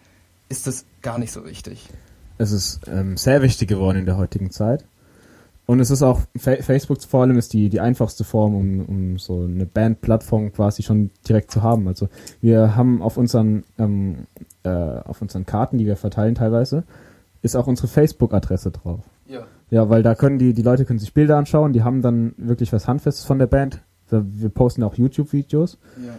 ist das gar nicht so wichtig? Es ist ähm, sehr wichtig geworden in der heutigen Zeit. Und es ist auch, Fa Facebook vor allem ist die, die einfachste Form, um, um so eine Band-Plattform quasi schon direkt zu haben. Also wir haben auf unseren, ähm, äh, auf unseren Karten, die wir verteilen teilweise, ist auch unsere Facebook-Adresse drauf. Ja. Ja, weil da können die, die Leute können sich Bilder anschauen, die haben dann wirklich was Handfestes von der Band. Wir posten auch YouTube-Videos. Ja.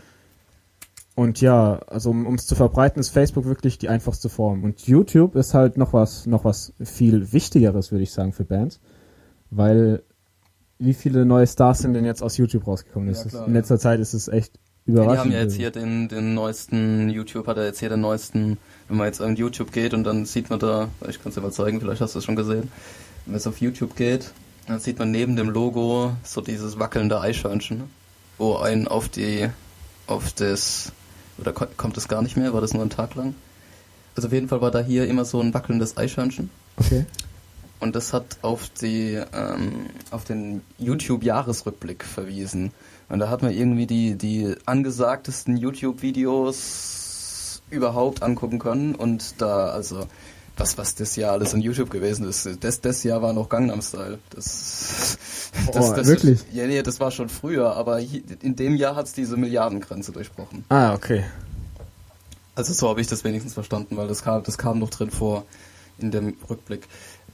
Und ja, also um es zu verbreiten, ist Facebook wirklich die einfachste Form. Und YouTube ist halt noch was, noch was viel Wichtigeres, würde ich sagen, für Bands. Weil wie viele neue Stars sind denn jetzt aus YouTube rausgekommen? Ja, klar, in letzter ja. Zeit ist es echt Ja, überraschend. die haben ja jetzt hier den, den neuesten, YouTube hat er jetzt hier den neuesten, wenn man jetzt auf YouTube geht und dann sieht man da, ich kann es dir mal zeigen, vielleicht hast du es schon gesehen, wenn jetzt auf YouTube geht, dann sieht man neben dem Logo so dieses wackelnde Eichhörnchen, ne? wo ein auf die, auf das, oder ko- kommt es gar nicht mehr, war das nur ein Tag lang? Also auf jeden Fall war da hier immer so ein wackelndes Eichhörnchen. Okay. Und das hat auf die ähm, auf den YouTube Jahresrückblick verwiesen. Und da hat man irgendwie die die angesagtesten YouTube Videos überhaupt angucken können und da also was was das Jahr alles in YouTube gewesen ist. Das das Jahr war noch Gangnam Style. Das, Oh, wirklich? Ja, nee, das war schon früher, aber in dem Jahr hat's diese Milliardengrenze durchbrochen. Ah, okay. Also so habe ich das wenigstens verstanden, weil das kam, das kam noch drin vor in dem Rückblick.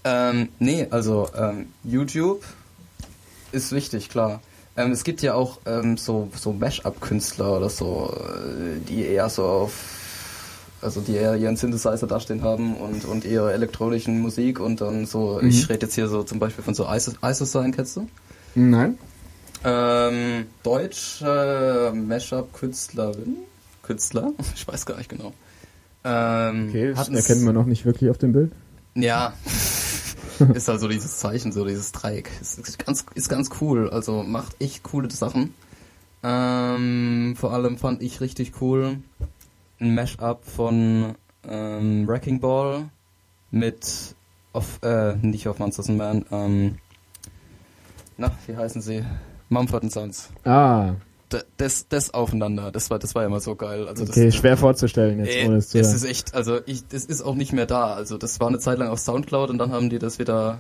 Ähm, nee, also ähm, YouTube ist wichtig, klar. Ähm, es gibt ja auch ähm, so, so Mash-up-Künstler oder so, äh, die eher so auf, also die eher ihren Synthesizer dastehen haben und, und ihre elektronischen Musik und dann so, Mhm. ich rede jetzt hier so zum Beispiel von so Isis kennst du? Nein? Ähm, deutsche Mashup-Künstlerin? Künstler? Ich weiß gar nicht genau. Ähm, Okay, das erkennt man noch nicht wirklich auf dem Bild. Ja. ist halt so dieses Zeichen, so dieses Dreieck. Ist, ist, ganz, ist ganz cool. Also macht echt coole Sachen. Ähm, vor allem fand ich richtig cool ein Mashup von ähm, Wrecking Ball mit auf, äh, nicht auf Monsters and Man, ähm, na, wie heißen sie? Mumford Sons. Ah, D- Das, das aufeinander, das war, das war immer so geil. Also okay, das, schwer vorzustellen jetzt, Ey, ohne es zu es ist echt, also ich, das ist auch nicht mehr da. Also das war eine Zeit lang auf Soundcloud und dann haben die das wieder,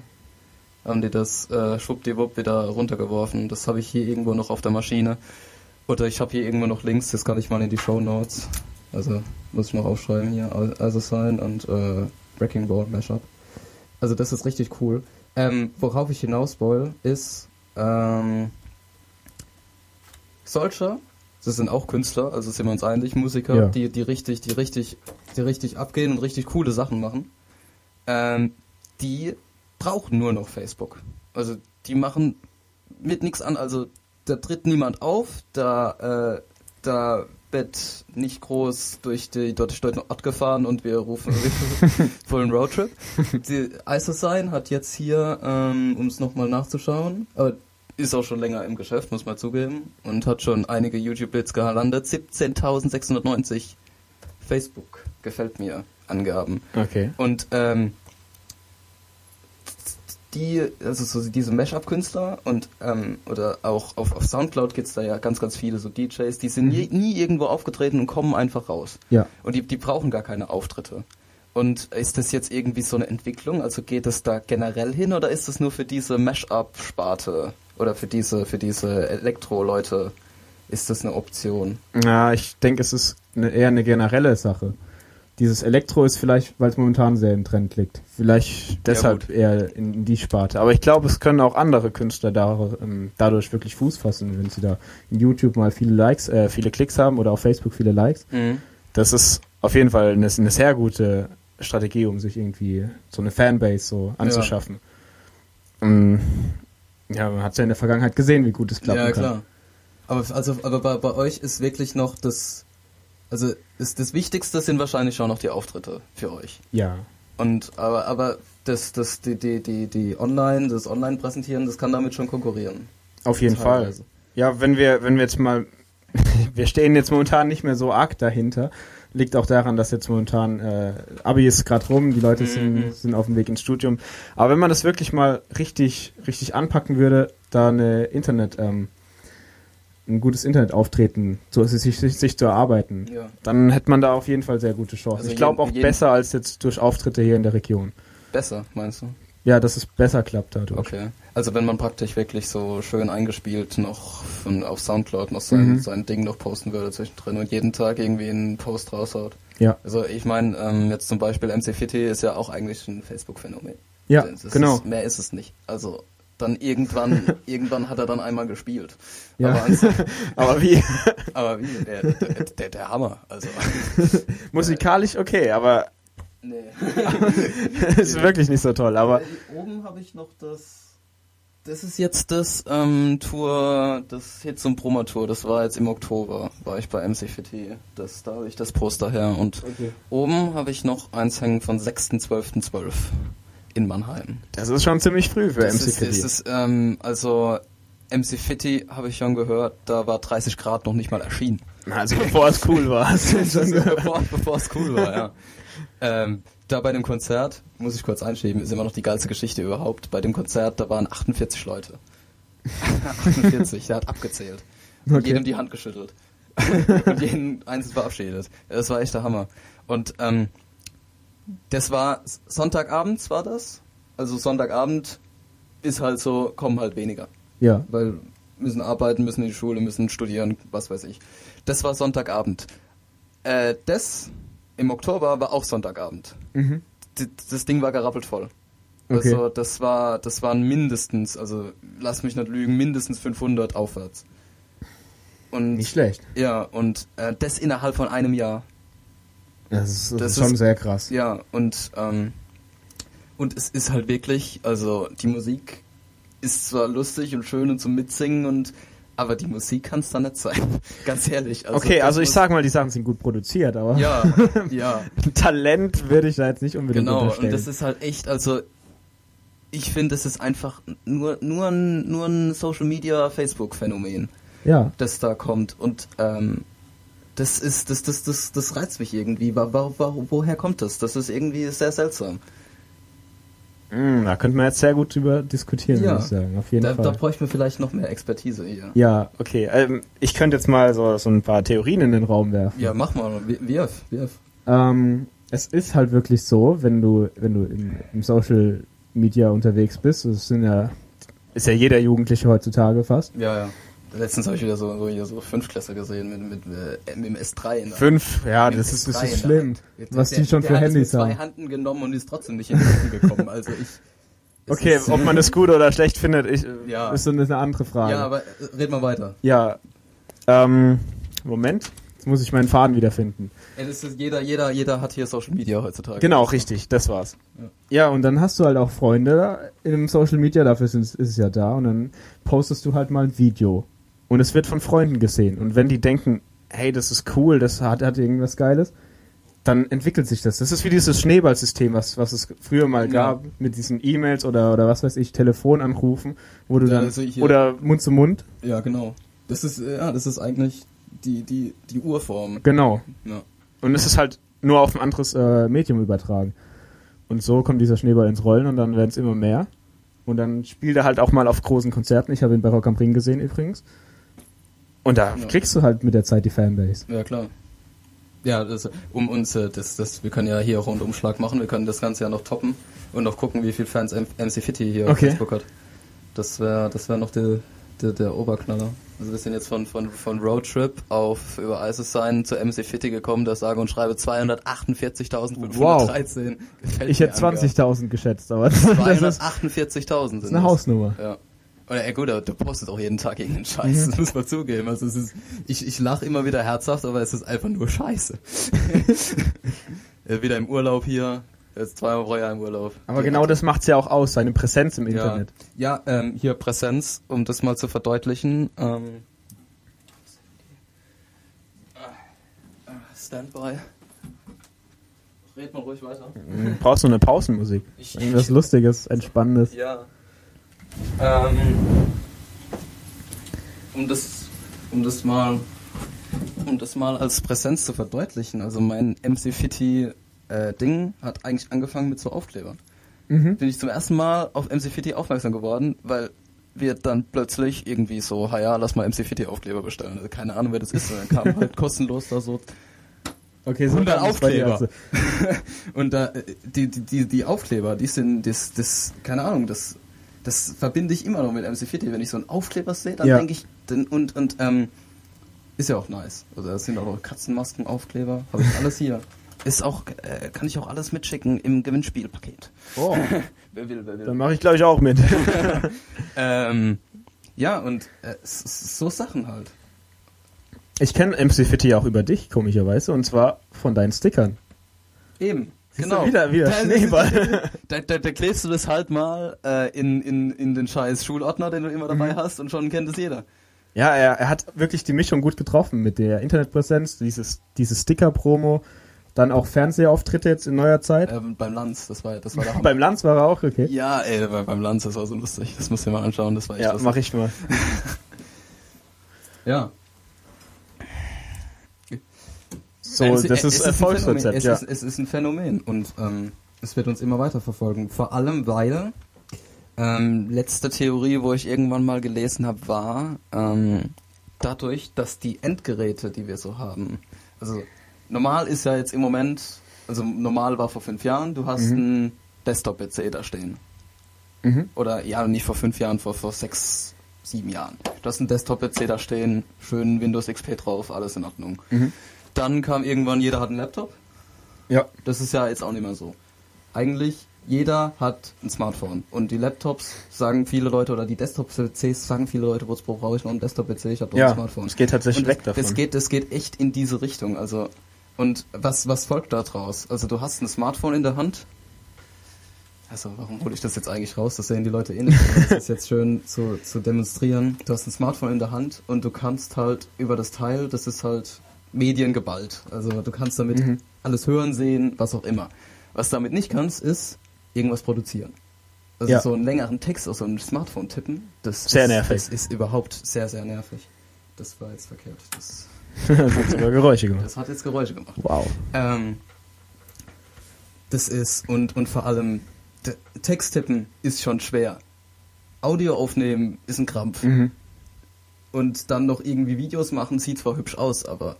haben die das äh, schwuppdiwupp wieder runtergeworfen. Das habe ich hier irgendwo noch auf der Maschine. Oder ich habe hier irgendwo noch Links, das kann ich mal in die Show Notes. Also muss ich noch aufschreiben hier, also sein und äh, Wrecking Ball Mashup. Also das ist richtig cool. Ähm, worauf ich hinaus will, ist ähm, solche, das sind auch Künstler, also sind wir uns einig, Musiker, Ja. die, die richtig, die richtig, die richtig abgehen und richtig coole Sachen machen. Ähm, die brauchen nur noch Facebook. Also die machen mit nichts an, also da tritt niemand auf, da, äh, da wird nicht groß durch die durch den Ort gefahren und wir rufen vollen Roadtrip. Die Isosign hat jetzt hier, ähm, um es nochmal nachzuschauen, äh, ist auch schon länger im Geschäft, muss man zugeben, und hat schon einige YouTube-Bits gelandet. 17.690 Facebook gefällt mir Angaben. Okay. Und ähm, die, also so diese Mashup-Künstler und ähm, oder auch auf, auf Soundcloud gibt's da ja ganz, ganz viele so DJs, die sind nie, nie irgendwo aufgetreten und kommen einfach raus. Ja. Und die, die brauchen gar keine Auftritte. Und ist das jetzt irgendwie so eine Entwicklung? Also geht es da generell hin oder ist es nur für diese Mash-up-Sparte oder für diese, für diese Elektro-Leute ist das eine Option? Ja, ich denke, es ist eine, eher eine generelle Sache. Dieses Elektro ist vielleicht, weil es momentan sehr im Trend liegt. Vielleicht deshalb gut. eher in, in die Sparte. Aber ich glaube, es können auch andere Künstler da, ähm, dadurch wirklich Fuß fassen, wenn sie da in YouTube mal viele Likes, äh, viele Klicks haben oder auf Facebook viele Likes. Das ist auf jeden Fall eine, eine sehr gute Strategie, um sich irgendwie so eine Fanbase so anzuschaffen. Ähm, ja, man hat ja in der Vergangenheit gesehen, wie gut es klappen ja, kann. klar. Aber, also, aber bei, bei euch ist wirklich noch das, also ist das Wichtigste sind wahrscheinlich schon noch die Auftritte für euch. Ja. Und aber, aber das, das, die, die, die, die Online, das Online-Präsentieren, das kann damit schon konkurrieren. Auf jeden Fall. Teilweise. Ja, wenn wir, wenn wir jetzt mal, wir stehen jetzt momentan nicht mehr so arg dahinter. Liegt auch daran, dass jetzt momentan äh, Abi ist gerade rum, die Leute Mhm. sind, sind auf dem Weg ins Studium. Aber wenn man das wirklich mal richtig, richtig anpacken würde, da eine Internet, ähm, ein gutes Internetauftreten so sich, sich, sich zu erarbeiten, Ja. dann hätte man da auf jeden Fall sehr gute Chancen. Also ich glaube auch besser als jetzt durch Auftritte hier in der Region. Besser, meinst du? Ja, dass es besser klappt dadurch. Okay. Also wenn man praktisch wirklich so schön eingespielt noch von, auf Soundcloud noch sein, Mhm. sein Ding noch posten würde zwischendrin und jeden Tag irgendwie einen Post raushaut. Ja, Also ich meine, ähm, jetzt zum Beispiel MC Fitti ist ja auch eigentlich ein Facebook-Phänomen. ja, Das ist, genau. Mehr ist es nicht. Also dann irgendwann, irgendwann hat er dann einmal gespielt. Ja. Aber, ans- Aber wie? aber wie, der, der, der, der Hammer, also. Musikalisch okay, aber Nee. ist wirklich nicht so toll. Aber Oben habe ich noch das. Das ist jetzt das ähm, Tour, das Hits und Promo Tour. Das war jetzt im Oktober, war ich bei MC Fitty. Das, da habe ich das Poster her. Und Okay. oben habe ich noch eins hängen von 6.12.12 in Mannheim. das ist schon ziemlich früh für Das MC ist, Fitty. ist, ähm, also MC Fitty habe ich schon gehört, da war 30 Grad noch nicht mal erschienen. Also bevor es cool war. bevor, bevor es cool war, ja. Ähm, da bei dem Konzert, muss ich kurz einschieben, ist immer noch die geilste Geschichte überhaupt. Bei dem Konzert, da waren 48 Leute. 48, der hat abgezählt. Und Okay. jedem die Hand geschüttelt. und jeden einzeln verabschiedet. Das war echt der Hammer. Und ähm, das war Sonntagabends war das. Also Sonntagabend ist halt so, kommen halt weniger Ja. weil müssen arbeiten, müssen in die Schule, müssen studieren, was weiß ich. Das war Sonntagabend. Äh, das im Oktober war auch Sonntagabend. Mhm. Das Ding war gerappelt voll. Okay. Also das war, das waren mindestens, also lass mich nicht lügen, mindestens 500 aufwärts. Und Nicht schlecht. ja, und äh, das innerhalb von einem Jahr. Das ist, das Das ist schon ist- sehr krass. Ja, und, ähm, und es ist halt wirklich, also die Musik ist zwar lustig und schön und zum Mitsingen und aber die Musik kann es dann nicht sein. Ganz ehrlich. okay, das also ich sag mal, die Sachen sind gut produziert, aber Ja, ja, Talent würde ich da jetzt nicht unbedingt genau. Und das ist halt echt, also ich finde, es ist einfach nur, nur ein, nur ein Social Media Facebook-Phänomen, ja. das da kommt. Und ähm, das ist, das, das, das, das reizt mich irgendwie. Wa- wa- woher kommt das? Das ist irgendwie sehr seltsam. Mm, da könnte man jetzt sehr gut drüber diskutieren, Ja. würde ich sagen. Auf jeden Da, da Fall. bräuchte man vielleicht noch mehr Expertise hier. ja, okay. Ähm, ich könnte jetzt mal so, so ein paar Theorien in den Raum werfen. Ja, mach mal. Wir- Wirf, wirf. Ähm, es ist halt wirklich so, wenn du, wenn du im, im Social Media unterwegs bist, das sind ja, ist ja jeder Jugendliche heutzutage fast. Ja, ja. Letztens habe ich wieder so, so, hier so Fünftklässler gesehen mit, mit, äh, mit dem S3 in der Fünf, ja, mit das ist, das S3 ist schlimm. Der- was der, die schon für es Handys mit zwei haben. Handen genommen und ist trotzdem nicht in die Hände gekommen. Also ich. es Okay, ob man das gut oder schlecht findet, ich, Ja. ist so eine andere Frage. Ja, aber äh, red mal weiter. Ja, ähm, Moment, jetzt muss ich meinen Faden wiederfinden. Ey, das ist jeder, jeder, jeder hat hier Social Media heutzutage. Genau, richtig, das war's. Ja. Ja, und dann hast du halt auch Freunde im Social Media, dafür ist es ja da, und dann postest du halt mal ein Video. Und es wird von Freunden gesehen. Und wenn die denken, hey, das ist cool, das hat, hat irgendwas Geiles, dann entwickelt sich das. Das ist wie dieses Schneeballsystem, was, was es früher mal Ja. gab, mit diesen E-Mails oder, oder was weiß ich, Telefonanrufen, wo du Ja, dann, also hier- oder Mund zu Mund, Ja, genau. Das ist, äh, ja, das ist eigentlich die, die, die Urform. genau. Ja. Und es ist halt nur auf ein anderes äh, Medium übertragen. Und so kommt dieser Schneeball ins Rollen und dann werden es immer mehr. Und dann spielt er halt auch mal auf großen Konzerten. Ich habe ihn bei Rock am Ring gesehen übrigens. Und da Ja. kriegst du halt mit der Zeit die Fanbase. Ja, klar. Ja, das, um uns, äh, das, das, wir können ja hier auch einen Rundumschlag machen, wir können das Ganze ja noch toppen und noch gucken, wie viel Fans M- MC Fitty hier auf Okay. Facebook hat. Das wäre das wär noch der, der, der Oberknaller. Also wir sind jetzt von, von, von Roadtrip auf über ISIS sein zu MC Fitty gekommen, das sage und schreibe 248.513. Gefällt Ich hätte Angabe. 20.000 geschätzt, aber das ist, das 248.000 sind ist eine das. Hausnummer. Ja. Oder ja gut, aber du postest auch jeden Tag irgendeinen Scheiß, das muss man zugeben. Also es ist, ich, ich lache immer wieder herzhaft, aber es ist einfach nur Scheiße. Wieder im Urlaub hier, jetzt zweimal pro Jahr im Urlaub. Aber genau das macht's ja auch aus, seine Präsenz im ja. Internet. Ja, ähm, hier Präsenz, um das mal zu verdeutlichen. Ähm, ah, Standby. Red mal ruhig weiter. Mhm. Brauchst du eine Pausenmusik? Irgendwas Lustiges, Entspannendes. Ja. Ähm, um das, um das mal, um das mal als Präsenz zu verdeutlichen. Also mein MC Fitty äh, Ding hat eigentlich angefangen mit so Aufklebern. Mhm. Bin ich zum ersten Mal auf MC Fitty aufmerksam geworden, weil wir dann plötzlich irgendwie so, ha ja, lass mal MC Fitty Aufkleber bestellen. Also keine Ahnung, wer das ist. Und dann kam halt kostenlos da so Okay, 100 bei dir Aufkleber. also. Und da, äh, die, die, die, die Aufkleber, die sind, das, das, keine Ahnung, das, das verbinde ich immer noch mit MC40. Wenn ich so einen Aufkleber sehe, dann Ja. denke ich, und, und, ähm, ist ja auch nice. Also, da sind auch noch Katzenmasken, Aufkleber, habe ich alles hier. ist auch, äh, kann ich auch alles mitschicken im Gewinnspielpaket. Oh, Wer will, wer will. dann mache ich glaube ich auch mit. Ähm, ja, und äh, so Sachen halt. Ich kenne MC Fitti auch über dich, komischerweise, und zwar von deinen Stickern. Eben. Siehst genau. wieder- wieder Da- Schneeball. Da, da, da klebst du das halt mal äh, in, in, in den scheiß Schulordner, den du immer dabei Mhm. hast und schon kennt es jeder. Ja, er, er hat wirklich die Mischung gut getroffen mit der Internetpräsenz, dieses, dieses Sticker-Promo, dann auch Fernsehauftritte jetzt in neuer Zeit. Ähm, beim Lanz, das war, das war der. Beim Lanz war er auch okay. Ja, ey, bei- beim Lanz, das war so lustig. Das musst du dir mal anschauen, das war echt Ja, lustig. mach ich mal. Ja. So, Es- das ist ein Erfolgsrezept, Phänomen. es, ja. ist, es ist ein Phänomen und ähm, es wird uns immer weiter verfolgen. Vor allem, weil ähm, letzte Theorie, wo ich irgendwann mal gelesen habe, war ähm, dadurch, dass die Endgeräte, die wir so haben, also normal ist ja jetzt im Moment, also normal war vor fünf Jahren, du hast Mhm. einen Desktop-PC da stehen. Mhm. Oder ja, nicht vor fünf Jahren, vor, vor sechs, sieben Jahren. Du hast einen Desktop-PC da stehen, schön Windows XP drauf, alles in Ordnung. Mhm. Dann kam irgendwann, jeder hat einen Laptop. Ja. Das ist ja jetzt auch nicht mehr so. Eigentlich, jeder hat ein Smartphone. Und die Laptops sagen viele Leute, oder die Desktop-PCs sagen viele Leute, wozu brauche ich noch einen Desktop-PC? Ich habe doch ein Ja, Smartphone. es geht tatsächlich weg davon. Das geht, das geht echt in diese Richtung. Also, und was, was folgt da draus? Also, du hast ein Smartphone in der Hand. Also, warum hole ich das jetzt eigentlich raus? Das sehen die Leute eh nicht. Das ist jetzt schön zu, zu demonstrieren. Du hast ein Smartphone in der Hand und du kannst halt über das Teil, das ist halt mediengeballt. Also, du kannst damit Mhm. alles hören, sehen, was auch immer. Was du damit nicht kannst, ist irgendwas produzieren. Also Ja. so einen längeren Text auf so einem Smartphone tippen, das, Sehr das, nervig. das ist überhaupt sehr, sehr nervig. Das war jetzt verkehrt. Das, das hat sogar Geräusche gemacht. das hat jetzt Geräusche gemacht. Wow. Ähm, das ist, und, und vor allem, Text tippen ist schon schwer. Audio aufnehmen ist ein Krampf. Mhm. Und dann noch irgendwie Videos machen, sieht zwar hübsch aus, aber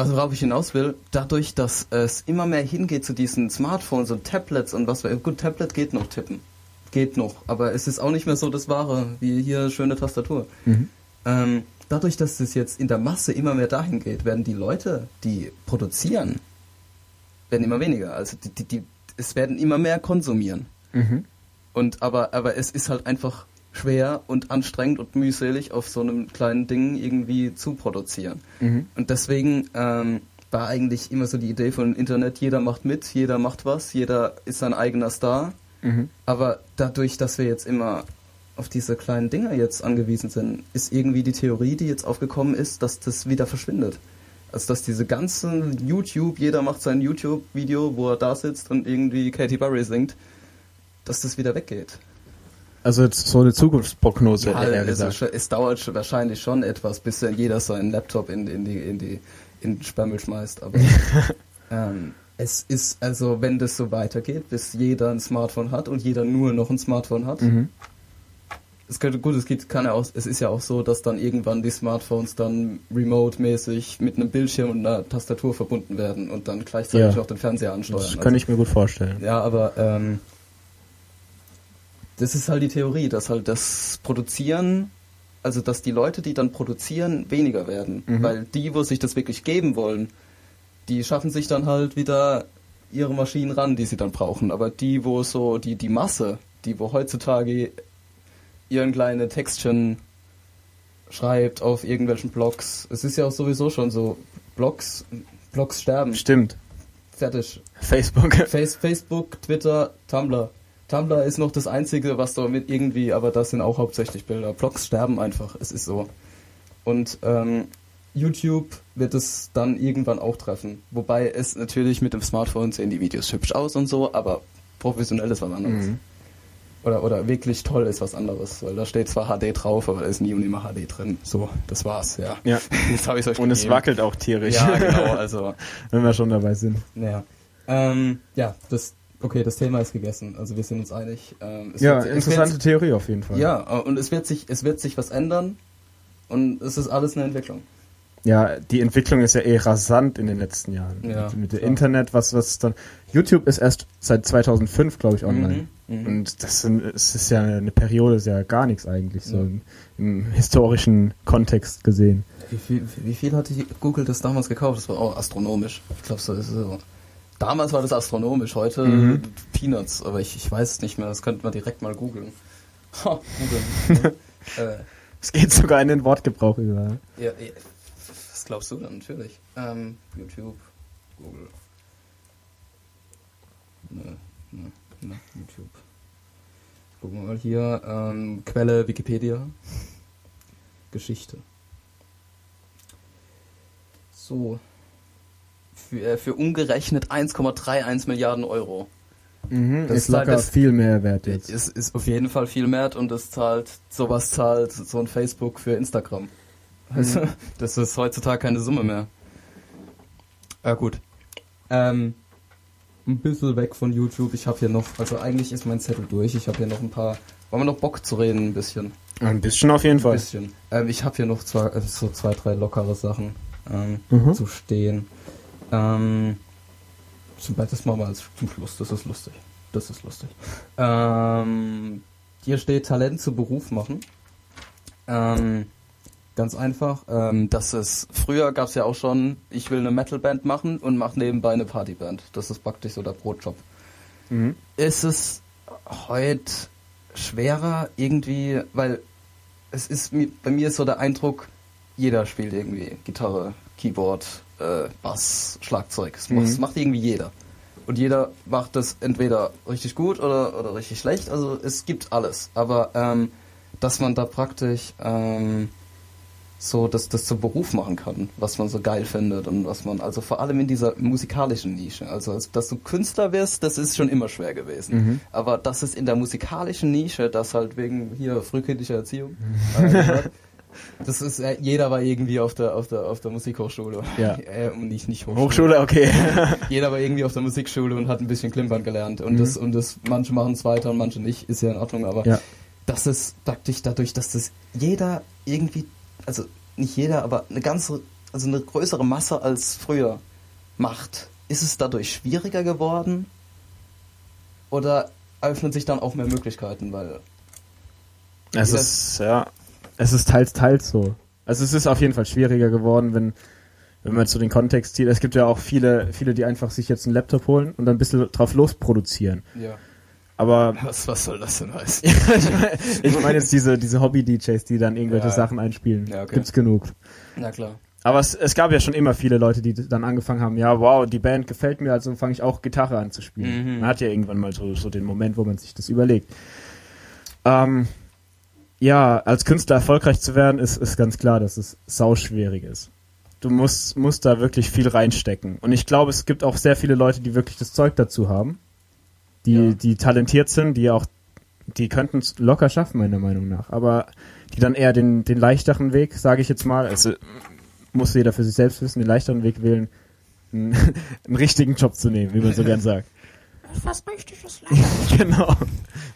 was worauf ich hinaus will, dadurch, dass es immer mehr hingeht zu diesen Smartphones und Tablets und was, gut, Tablet geht noch tippen. Geht noch, aber es ist auch nicht mehr so das Wahre, wie hier schöne Tastatur. Mhm. Ähm, dadurch, dass es jetzt in der Masse immer mehr dahin geht, werden die Leute, die produzieren, werden immer weniger. Also die, die, die, es werden immer mehr konsumieren. Mhm. Und aber, aber es ist halt einfach schwer und anstrengend und mühselig, auf so einem kleinen Ding irgendwie zu produzieren. Mhm. Und deswegen ähm, war eigentlich immer so die Idee von Internet, jeder macht mit, jeder macht was, jeder ist sein eigener Star. Mhm. Aber dadurch, dass wir jetzt immer auf diese kleinen Dinger jetzt angewiesen sind, ist irgendwie die Theorie, die jetzt aufgekommen ist, dass das wieder verschwindet. Also dass diese ganzen YouTube, jeder macht sein YouTube-Video, wo er da sitzt und irgendwie Katy Perry singt, dass das wieder weggeht. Also jetzt so eine Zukunftsprognose, Ja, es, gesagt. es dauert schon- wahrscheinlich schon etwas, bis dann jeder seinen Laptop in, in die in die in den Spammel schmeißt. Aber ähm, es ist also, wenn das so weitergeht, bis jeder ein Smartphone hat und jeder nur noch ein Smartphone hat. Mhm. Es könnte gut, es gibt kann ja auch, es ist ja auch so, dass dann irgendwann die Smartphones dann remote-mäßig mit einem Bildschirm und einer Tastatur verbunden werden und dann gleichzeitig Ja. auch den Fernseher ansteuern. Das Also- kann ich mir gut vorstellen. ja, aber ähm, das ist halt die Theorie, dass halt das Produzieren, also dass die Leute, die dann produzieren, weniger werden. Mhm. Weil die, wo sich das wirklich geben wollen, die schaffen sich dann halt wieder ihre Maschinen ran, die sie dann brauchen. Aber die, wo so, die, die Masse, die, wo heutzutage ihren kleine Textchen schreibt auf irgendwelchen Blogs, es ist ja auch sowieso schon so, Blogs, Blogs sterben, Stimmt. fertig. Facebook. Face, Facebook, Twitter, Tumblr. Tumblr ist noch das Einzige, was damit irgendwie, aber das sind auch hauptsächlich Bilder. Blogs sterben einfach, es ist so. Und ähm, YouTube wird es dann irgendwann auch treffen. Wobei es natürlich mit dem Smartphone sehen die Videos hübsch aus und so, aber professionell ist was anderes. Mhm. Oder, oder wirklich toll ist was anderes, weil da steht zwar HD drauf, aber da ist nie und immer HD drin. So, das war's, ja. Ja. Jetzt habe ich euch Und es gegeben. wackelt auch tierisch, Ja, genau, also wenn wir schon dabei sind. ja. Ähm, ja, das, okay, das Thema ist gegessen. Also wir sind uns einig. Ähm, Ja, wird- es interessante Wird, Theorie auf jeden Fall. ja, äh, und es wird sich, es wird sich was ändern. Und es ist alles eine Entwicklung. ja, die Entwicklung ist ja eh rasant in den letzten Jahren. Ja, mit, mit dem. Internet, was, was dann. YouTube ist erst seit 2005, glaube ich, online. Mhm, mhm. Und das, sind, es ist ja eine Periode, ist ja gar nichts eigentlich, so Ja. im, im historischen Kontext gesehen. Wie viel, wie viel hatte Google das damals gekauft? Das war auch astronomisch. Ich glaube, so ist es so. Damals war das astronomisch, heute Mhm. Peanuts, aber ich, ich weiß es nicht mehr. Das könnte man direkt mal googeln. Ha, googeln. äh, Es geht sogar in den Wortgebrauch über. ja, ja, was glaubst du dann? Natürlich. Ähm, YouTube, Google. Ne, ne, ne, YouTube. Gucken wir mal hier. Ähm, Quelle Wikipedia. Geschichte. So. Für, äh, für umgerechnet 1,31 Milliarden Euro. Mhm, Das ist locker das- viel mehr wert jetzt. Ist, ist auf jeden Fall viel mehr und das zahlt, sowas zahlt so ein Facebook für Instagram. Also, das ist heutzutage keine Summe mehr. Ja, gut. Ähm, ein bisschen weg von YouTube. Ich habe hier noch, also eigentlich ist mein Zettel durch. Ich habe hier noch ein paar. Wollen wir noch Bock zu reden, ein bisschen? Ein bisschen auf jeden Ein Fall. bisschen. Ähm, ich habe hier noch zwei, äh, so zwei, drei lockere Sachen ähm, Mhm. zu stehen. Ähm, zum Beispiel das machen wir als zum Schluss. Das ist lustig. Das ist lustig. Ähm, hier steht Talent zu Beruf machen. Ähm, ganz einfach. Ähm, das ist früher gab es ja auch schon. Ich will eine Metalband machen und mache nebenbei eine Partyband. Das ist praktisch so der Brotjob Mhm. ist es heute schwerer irgendwie, weil es ist bei mir ist so der Eindruck, jeder spielt irgendwie Gitarre, Keyboard, äh, Bass, Schlagzeug. Das macht, Mhm. macht irgendwie jeder. Und jeder macht das entweder richtig gut oder, oder richtig schlecht. Also es gibt alles. Aber ähm, dass man da praktisch ähm, so das, das zum Beruf machen kann, was man so geil findet und was man, also vor allem in dieser musikalischen Nische. Also als, dass du Künstler wirst, das ist schon immer schwer gewesen. Mhm. Aber das ist in der musikalischen Nische, das halt wegen hier frühkindlicher Erziehung, äh, das ist, äh, jeder war irgendwie auf der, auf der, auf der Musikhochschule. Ja. Äh, und nicht, nicht Hochschule. Hochschule, okay. Jeder war irgendwie auf der Musikschule und hat ein bisschen Klimpern gelernt. Und Mhm. das, und das, manche machen es weiter und manche nicht, ist ja in Ordnung, aber Ja. das ist praktisch dadurch, dass das jeder irgendwie, also nicht jeder, aber eine ganze, also eine größere Masse als früher macht, ist es dadurch schwieriger geworden? Oder öffnen sich dann auch mehr Möglichkeiten, weil Es ist, ja, es ist teils, teils so. Also es ist auf jeden Fall schwieriger geworden, wenn, wenn man jetzt so den Kontext zieht. Es gibt ja auch viele, viele, die einfach sich jetzt einen Laptop holen und dann ein bisschen drauf losproduzieren. ja. Aber Was, was soll das denn heißen? ich meine ich mein jetzt diese, diese Hobby-DJs, die dann irgendwelche Ja. Sachen einspielen. Ja, okay. Gibt's genug. Na klar. Aber es, es gab ja schon immer viele Leute, die dann angefangen haben, ja, wow, die Band gefällt mir, also fange ich auch Gitarre an zu spielen. Mhm. Man hat ja irgendwann mal so, so den Moment, wo man sich das überlegt. Ähm, ja, als Künstler erfolgreich zu werden, ist, ist ganz klar, dass es sauschwierig ist. Du musst, musst da wirklich viel reinstecken. Und ich glaube, es gibt auch sehr viele Leute, die wirklich das Zeug dazu haben, die, Ja. die talentiert sind, die auch, die könnten es locker schaffen, meiner Meinung nach. Aber die dann eher den, den leichteren Weg, sage ich jetzt mal, also muss jeder für sich selbst wissen, den leichteren Weg wählen, einen, einen richtigen Job zu nehmen, wie man so gern sagt. Was möchte ich das genau.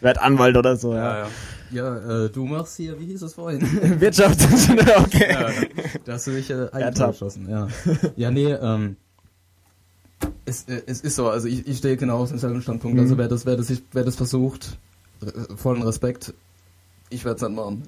Werd Anwalt oder so, ja. ja. Ja, äh, du machst hier, wie hieß es vorhin? Wirtschaftsingenieur, okay. ja, da hast du dich äh, geschossen, ja. Ja, nee, ähm, es, äh, es ist so, also ich, ich stehe genau auf demselben Standpunkt. Mhm. Also wer das, wer das, wer das versucht, äh, vollen Respekt, ich werde es nicht machen.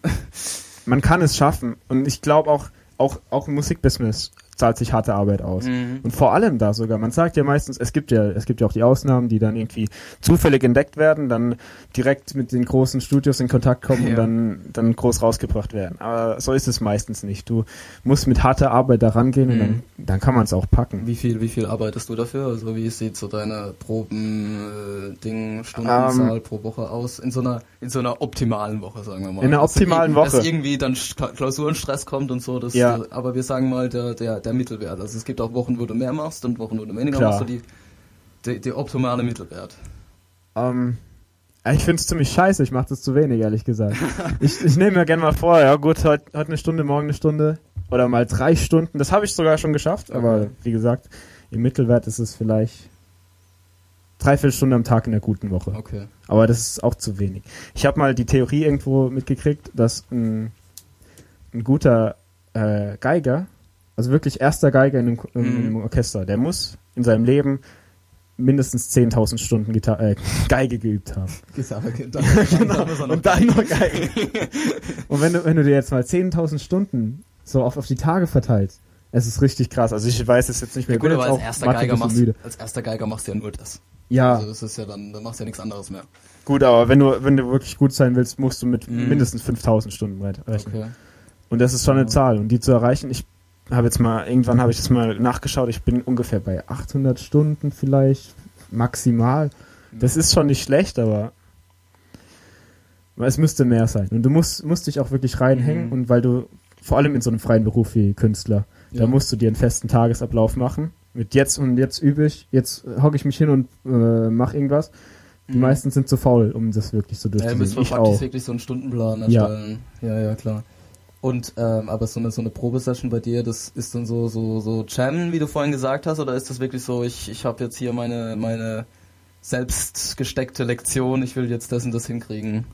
Man kann es schaffen. Und ich glaube auch, auch, auch im Musikbusiness zahlt sich harte Arbeit aus. Mhm. Und vor allem da sogar. Man sagt ja meistens, es gibt ja, es gibt ja auch die Ausnahmen, die dann irgendwie zufällig entdeckt werden, dann direkt mit den großen Studios in Kontakt kommen und Ja. dann, dann groß rausgebracht werden. Aber so ist es meistens nicht. Du musst mit harter Arbeit da rangehen und Mhm. dann, dann kann man es auch packen. Wie viel, wie viel arbeitest du dafür? Also wie sieht so deine Proben, äh, Ding, Stundenzahl pro Woche aus? In so einer, in so einer optimalen Woche, sagen wir mal. In einer Dass optimalen Dass Woche. irgendwie dann Klausurenstress kommt und so. Das, Ja. äh, aber wir sagen mal der, der, der Mittelwert. Also es gibt auch Wochen, wo du mehr machst und Wochen, wo du weniger Klar. machst. So die, die, die optimale Mittelwert. Ähm, ich finde es ziemlich scheiße, ich mache das zu wenig, ehrlich gesagt. ich ich nehme mir gerne mal vor, ja gut, heute heute eine Stunde, morgen eine Stunde oder mal drei Stunden. Das habe ich sogar schon geschafft, aber Okay. wie gesagt, im Mittelwert ist es vielleicht dreiviertel Stunde am Tag in der guten Woche. Okay. Aber das ist auch zu wenig. Ich habe mal die Theorie irgendwo mitgekriegt, dass ein, ein guter äh, Geiger also wirklich erster Geiger in einem, Ko- Mhm. im Orchester, der muss in seinem Leben mindestens 10.000 Stunden Gitar äh, Geige geübt haben. Gitarre, Und dann noch Geige. Und wenn du, wenn du dir jetzt mal 10.000 Stunden so auf, auf die Tage verteilst, es ist richtig krass. Also ich weiß es jetzt nicht mehr. Ja, gut, ich bin aber als erster, Geiger machst, müde. als erster Geiger machst du ja nur das. Ja, Also das ist ja dann, da machst du ja nichts anderes mehr. gut, aber wenn du, wenn du wirklich gut sein willst, musst du mit Mhm. mindestens 5.000 Stunden re- rechnen. Okay. Und das ist schon eine. Zahl. Und die zu erreichen, ich habe jetzt mal, irgendwann habe ich das mal nachgeschaut, ich bin ungefähr bei 800 Stunden vielleicht, maximal. Das ist schon nicht schlecht, aber es müsste mehr sein. Und du musst, musst dich auch wirklich reinhängen Mhm. und weil du, vor allem in so einem freien Beruf wie Künstler, Ja. da musst du dir einen festen Tagesablauf machen. Mit jetzt und jetzt übe ich, jetzt hocke ich mich hin und äh, mache irgendwas. Die Mhm. meisten sind zu faul, um das wirklich so Ja, ihr durchzuziehen. müsst ich praktisch auch. wirklich so einen Stundenplan Ja. erstellen. Ja, ja, klar. Und, ähm, aber so eine, so eine Probesession bei dir, das ist dann so, so, so Jammen, wie du vorhin gesagt hast, oder ist das wirklich so, ich, ich habe jetzt hier meine, meine selbst gesteckte Lektion, ich will jetzt das und das hinkriegen?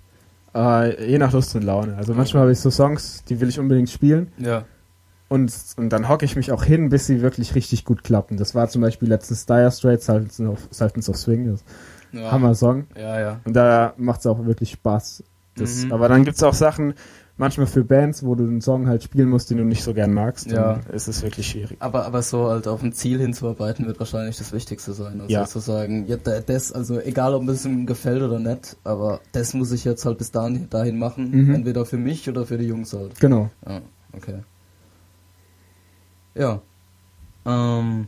Äh, je nach Lust und Laune. Also manchmal habe ich so Songs, die will ich unbedingt spielen. Ja. Und, und dann hocke ich mich auch hin, bis sie wirklich richtig gut klappen. Das war zum Beispiel letztens Dire Straits, Sultans of, Sultans of Swing. Das ja. Hammer-Song. Ja, ja. Und da macht es auch wirklich Spaß. Das, Mhm. Aber dann gibt's auch Sachen, manchmal für Bands, wo du einen Song halt spielen musst, den du nicht so gern magst. Ja. Dann ist es wirklich schwierig. Aber, aber so halt auf ein Ziel hinzuarbeiten wird wahrscheinlich das Wichtigste sein. Also Ja. zu sagen, ja, da- das, also egal ob es ihm gefällt oder nicht, aber das muss ich jetzt halt bis dahin, dahin machen. Mhm. Entweder für mich oder für die Jungs halt. Genau. Ja, okay. Ja. Ähm.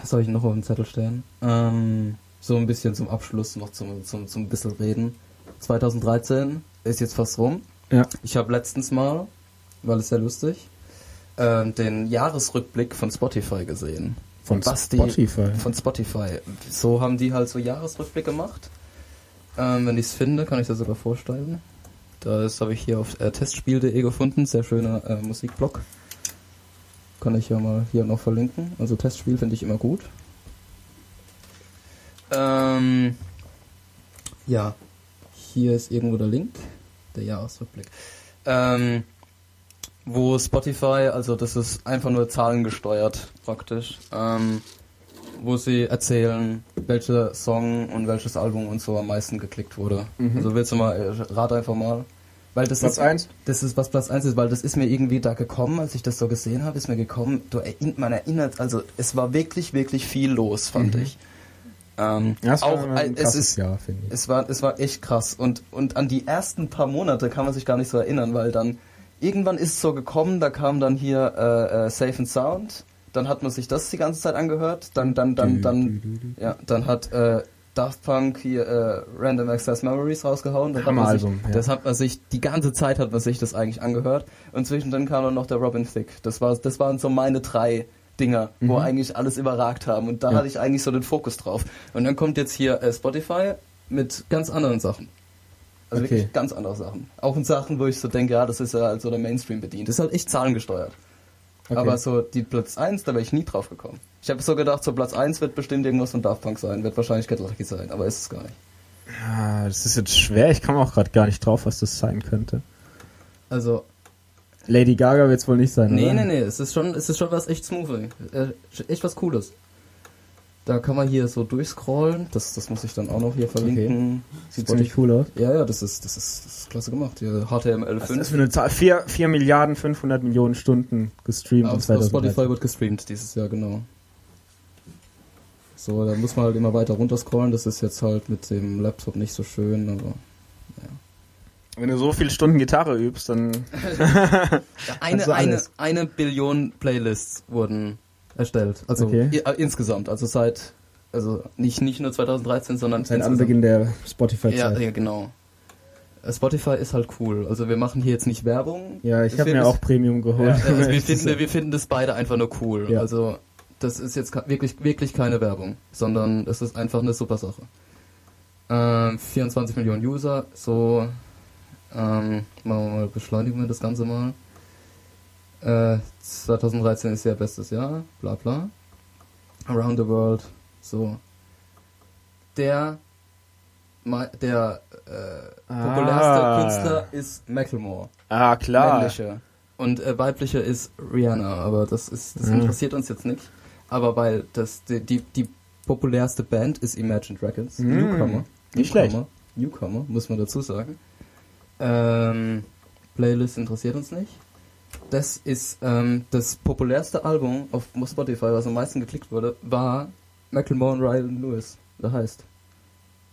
Was soll ich noch auf dem Zettel stellen? Ähm, so ein bisschen zum Abschluss noch zum, zum, zum bisschen reden. 2013 ist jetzt fast rum. Ja. Ich habe letztens mal, weil es sehr lustig, ähm, den Jahresrückblick von Spotify gesehen. Von Basti- Spotify. Von Spotify. So haben die halt so Jahresrückblick gemacht. Ähm, wenn ich es finde, kann ich das sogar vorstellen. Das habe ich hier auf äh, testspiel.de gefunden. Sehr schöner äh, Musikblog. Kann ich ja mal hier noch verlinken. Also Testspiel finde ich immer gut. Ähm, ja, hier ist irgendwo der Link. Der Jahresrückblick. Ähm, wo Spotify, also das ist einfach nur zahlengesteuert praktisch, ähm, wo sie erzählen, welcher Song und welches Album und so am meisten geklickt wurde. Mhm. Also willst du mal, äh, rat einfach mal. Weil das Platz ist, eins? Das ist, was Platz 1 ist, weil das ist mir irgendwie da gekommen, als ich das so gesehen habe, ist mir gekommen, du erinnert, man erinnert, also es war wirklich, wirklich viel los, fand Mhm. ich. Ähm, Ja, es war auch, ein äh, es ist, Jahr, finde ich. es war, es war echt krass. Und, und an die ersten paar Monate kann man sich gar nicht so erinnern, weil dann irgendwann ist es so gekommen, da kam dann hier äh, äh, Safe and Sound, dann hat man sich das die ganze Zeit angehört, dann, dann, dann, dann, ja, dann hat äh, Daft Punk hier äh, Random Access Memories rausgehauen. Dann hat man sich, Hammeralbum, ja. Das hat man sich, die ganze Zeit hat man sich das eigentlich angehört. Und zwischendrin kam dann noch der Robin Thicke. Das, war, das waren so meine drei Dinger, wo eigentlich alles überragt haben. Und da Mhm. Ja. hatte ich eigentlich so den Fokus drauf. Und dann kommt jetzt hier äh, Spotify mit ganz anderen Sachen. Also Okay. wirklich ganz andere Sachen. Auch in Sachen, wo ich so denke, ja, das ist ja halt so der Mainstream bedient. Das ist halt echt zahlengesteuert. Okay. Aber so die Platz 1, da wäre ich nie drauf gekommen. Ich habe so gedacht, so Platz 1 wird bestimmt irgendwas von Daft Punk sein, wird wahrscheinlich Get Lucky sein, aber ist es gar nicht. Ja, das ist jetzt schwer. Ich komme auch gerade gar nicht drauf, was das sein könnte. Also, Lady Gaga wird es wohl nicht sein, nee, oder? nee, nee, es ist schon, es ist schon was echt smooth, äh, echt was Cooles. Da kann man hier so durchscrollen, das, das muss ich dann auch noch hier verlinken. Sieht ziemlich cool aus. Ja, ja, das ist, das ist, das ist klasse gemacht. Hier HTML5. Was ist das für eine Zahl? 4, 4 Milliarden 500 Millionen Stunden gestreamt Auf, auf 2013. Spotify wird gestreamt dieses Jahr, genau. So, da muss man halt immer weiter runterscrollen. Das ist jetzt halt mit dem Laptop nicht so schön, aber. Wenn du so viele Stunden Gitarre übst, dann... Ja, eine, Also eine, eine Billion Playlists wurden erstellt. Also Okay. i- insgesamt. Also seit, also nicht, nicht nur 2013, sondern Seit. Anbeginn der Ja, Spotify-Zeit. ja, genau. Äh, Spotify ist halt cool. Also wir machen hier jetzt nicht Werbung. Ja, ich habe mir auch Premium Ja, geholt. also um wir, finden, wir finden das beide einfach nur cool. Ja. Also das ist jetzt wirklich, wirklich keine Werbung, sondern es ist einfach eine super Sache. Ähm, 24 Millionen User, so ähm, machen wir mal, beschleunigen wir das Ganze mal. Äh, 2013 ist ja bestes Jahr, bla bla. Around the World, so. Der, der äh, populärste Ah. Künstler ist Macklemore. Ah, klar. Männliche. Und äh, weibliche ist Rihanna, aber das ist das Ja. interessiert uns jetzt nicht. Aber weil das die, die, die populärste Band ist Imagine Dragons. Mm. Newcomer. Nicht schlecht. Newcomer. Newcomer, muss man dazu sagen. Ähm, Playlist interessiert uns nicht. Das ist ähm, das populärste Album auf Spotify, was am meisten geklickt wurde, war Macklemore und Ryan Lewis. Das heißt.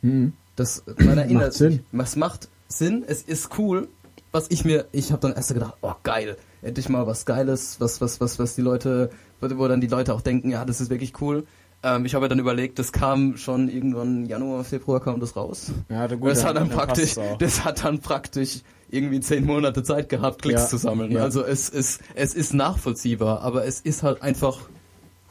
Mhm. Das man erinnert Macht Sinn. Was macht Sinn? Es ist cool. Was ich mir, ich habe dann erst gedacht, oh geil, endlich mal was Geiles, was was was was die Leute, wo dann die Leute auch denken, ja, das ist wirklich cool. Ähm, ich habe mir dann überlegt, das kam schon irgendwann Januar, Februar kam das raus. Ja, gut, das hat dann passt's praktisch, das hat dann praktisch irgendwie zehn Monate Zeit gehabt, Klicks Ja. zu sammeln. Ja. Also es ist es ist nachvollziehbar, aber es ist halt einfach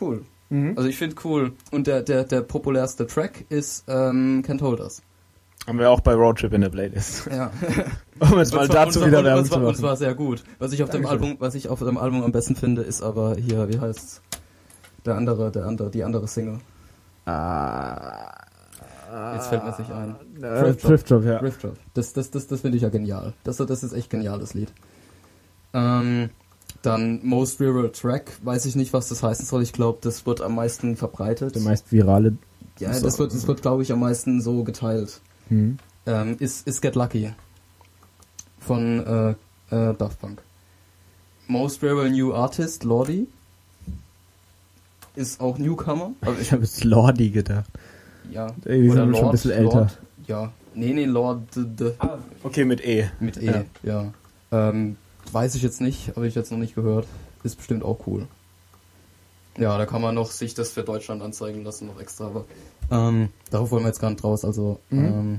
cool. Mhm. Also ich finde cool. Und der der der populärste Track ist ähm, Can't Hold Us. Haben wir auch bei Roadtrip in der Playlist. Ja. Um jetzt mal dazu wieder Werbung zu machen. zwar sehr gut. Was ich auf dem Dankeschön. Album, was ich auf dem Album am besten finde, ist aber hier, wie heißt's? Der andere, der andere, die andere Single. Ah, Jetzt fällt mir nicht ein. äh, Thrift. Thrift ja. Rift Drop. Das, das, das, das finde ich ja genial. Das, das ist echt geniales Lied. Ähm, dann Most Viral Track, weiß ich nicht, was das heißen soll. Ich glaube, das wird am meisten verbreitet. Der meist virale. ja, das wird, das wird, glaube ich, am meisten so geteilt. Hm. ähm, ist, ist Get Lucky von äh, äh, Daft Punk. Most Viral New Artist, Lordi. Ist auch Newcomer. Aber Ich habe jetzt Lordi gedacht. ja. Ey, die sind schon ein bisschen älter. Lord, ja. Nee, nee, Lord d- Okay, mit E. mit E. Ja. Ähm, weiß ich jetzt nicht, habe ich jetzt noch nicht gehört. Ist bestimmt auch cool. Ja, da kann man noch sich das für Deutschland anzeigen lassen, noch extra. Aber ähm, darauf wollen wir jetzt gar nicht raus. Also, Mhm. ähm,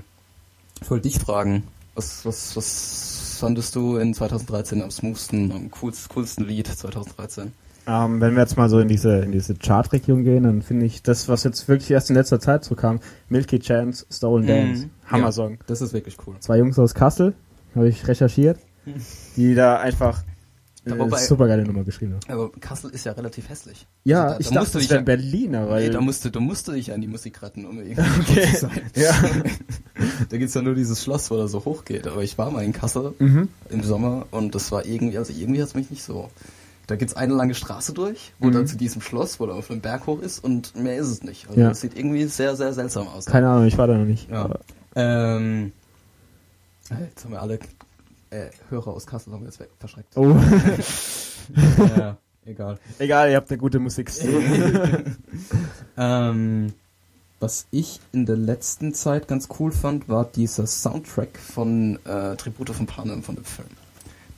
ich wollte dich fragen, was, was, was fandest du in 2013 am smoothsten, am coolsten, coolsten Lied 2013? Ähm, wenn wir jetzt mal so in diese, in diese Chart-Region gehen, dann finde ich das, was jetzt wirklich erst in letzter Zeit so kam, Milky Chance, Stolen Dance, Hammer-Song. Ja, das ist wirklich cool. Zwei Jungs aus Kassel, habe ich recherchiert, die da einfach äh, wobei- super geile Nummer geschrieben haben. Aber Kassel ist ja relativ hässlich. Ja, Also da- ich da dachte, das wäre Berliner, weil... Nee, da musst du, du musst du dich an die Musik retten, um irgendwie Okay. zu sein. ja. Da gibt's ja nur dieses Schloss, wo er so hoch geht. Aber ich war mal in Kassel mhm. im Sommer und das war irgendwie, also irgendwie hat's mich nicht so. Da gibt's eine lange Straße durch, wo Mhm. dann zu diesem Schloss, wo er auf einem Berg hoch ist und mehr ist es nicht. Also Ja. das sieht irgendwie sehr, sehr seltsam aus. Keine Ahnung, ich war da noch nicht. Ja. Ähm, jetzt haben wir alle äh, Hörer aus Kassel haben wir jetzt weg, verschreckt. Oh. ja, egal. Egal, ihr habt eine gute Musikszene. Ähm, was ich in der letzten Zeit ganz cool fand, war dieser Soundtrack von äh, Tribute von Panem von dem Film.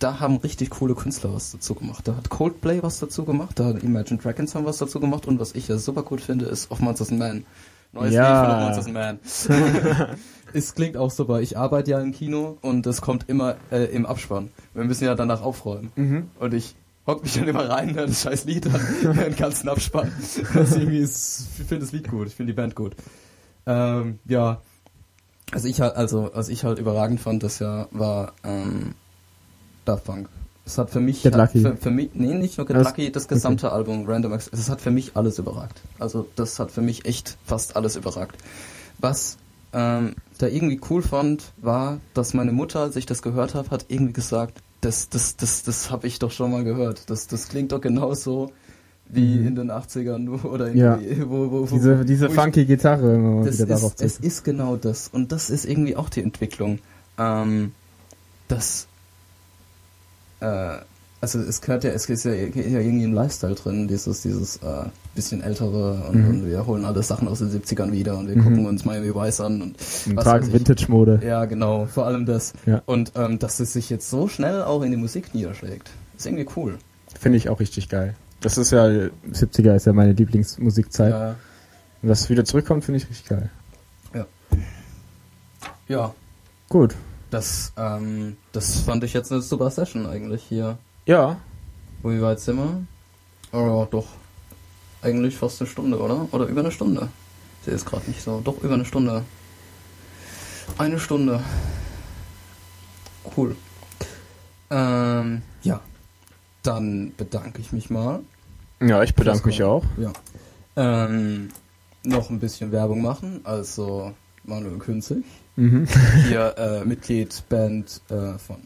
Da haben richtig coole Künstler was dazu gemacht. Da hat Coldplay was dazu gemacht, da hat Imagine Dragons haben was dazu gemacht und was ich ja super cool finde, ist Of Monsters and Man. Neues Ja. Lied von Monsters and Man. es klingt auch super. Ich arbeite ja im Kino und es kommt immer äh, im Abspann. Wir müssen ja danach aufräumen. mhm. Und ich hock mich dann immer rein, höre das scheiß Lied an, höre den ganzen Abspann. Das irgendwie ist, ich finde das Lied gut, ich finde die Band gut. Ähm, ja. Also ich halt, also, was ich halt überragend fand, das Jahr war ähm, Punk. Es hat für mich, Get hat. Für, für mich, nee, nicht nur Get Das- Lucky, das gesamte Album Random Access, es hat für mich alles überragt. Also das hat für mich echt fast alles überragt. Was ähm, da irgendwie cool fand, war, dass meine Mutter, als ich das gehört habe, hat irgendwie gesagt, das, das, das, das habe ich doch schon mal gehört. Das, das klingt doch genauso wie Mhm. in den 80ern nur oder Ja. irgendwie, wo, wo, wo, Diese, diese wo ich- funky Gitarre, wenn man das wieder darauf ist, es ist genau das. Und das ist irgendwie auch die Entwicklung. Ähm, das, äh, also es gehört ja, es ist ja, ja irgendwie im Lifestyle drin, dieses, dieses äh, bisschen ältere und, Mhm. und wir holen alle Sachen aus den 70ern wieder und wir Mhm. gucken uns Miami Vice an und Und was tragen. Vintage-Mode. ja, genau, vor allem das. Ja. Und ähm, dass es sich jetzt so schnell auch in die Musik niederschlägt, ist irgendwie cool. Finde ich auch richtig geil. Das ist ja, 70er ist ja meine Lieblingsmusikzeit. Ja, Und das wieder zurückkommt, finde ich richtig geil. ja, Gut. Das, ähm, das fand ich jetzt eine super Session eigentlich hier. Ja. Wie weit sind wir? Oh, doch. Eigentlich fast eine Stunde, oder? Oder über eine Stunde. Ich sehe es gerade nicht so. Doch, über eine Stunde. Eine Stunde. Cool. Ähm, ja. Dann bedanke ich mich mal. Ja, ich bedanke mich auch. Ja. Ähm, noch ein bisschen Werbung machen. Also Manuel Künzig. Mhm. Hier äh, Mitglied Band äh, von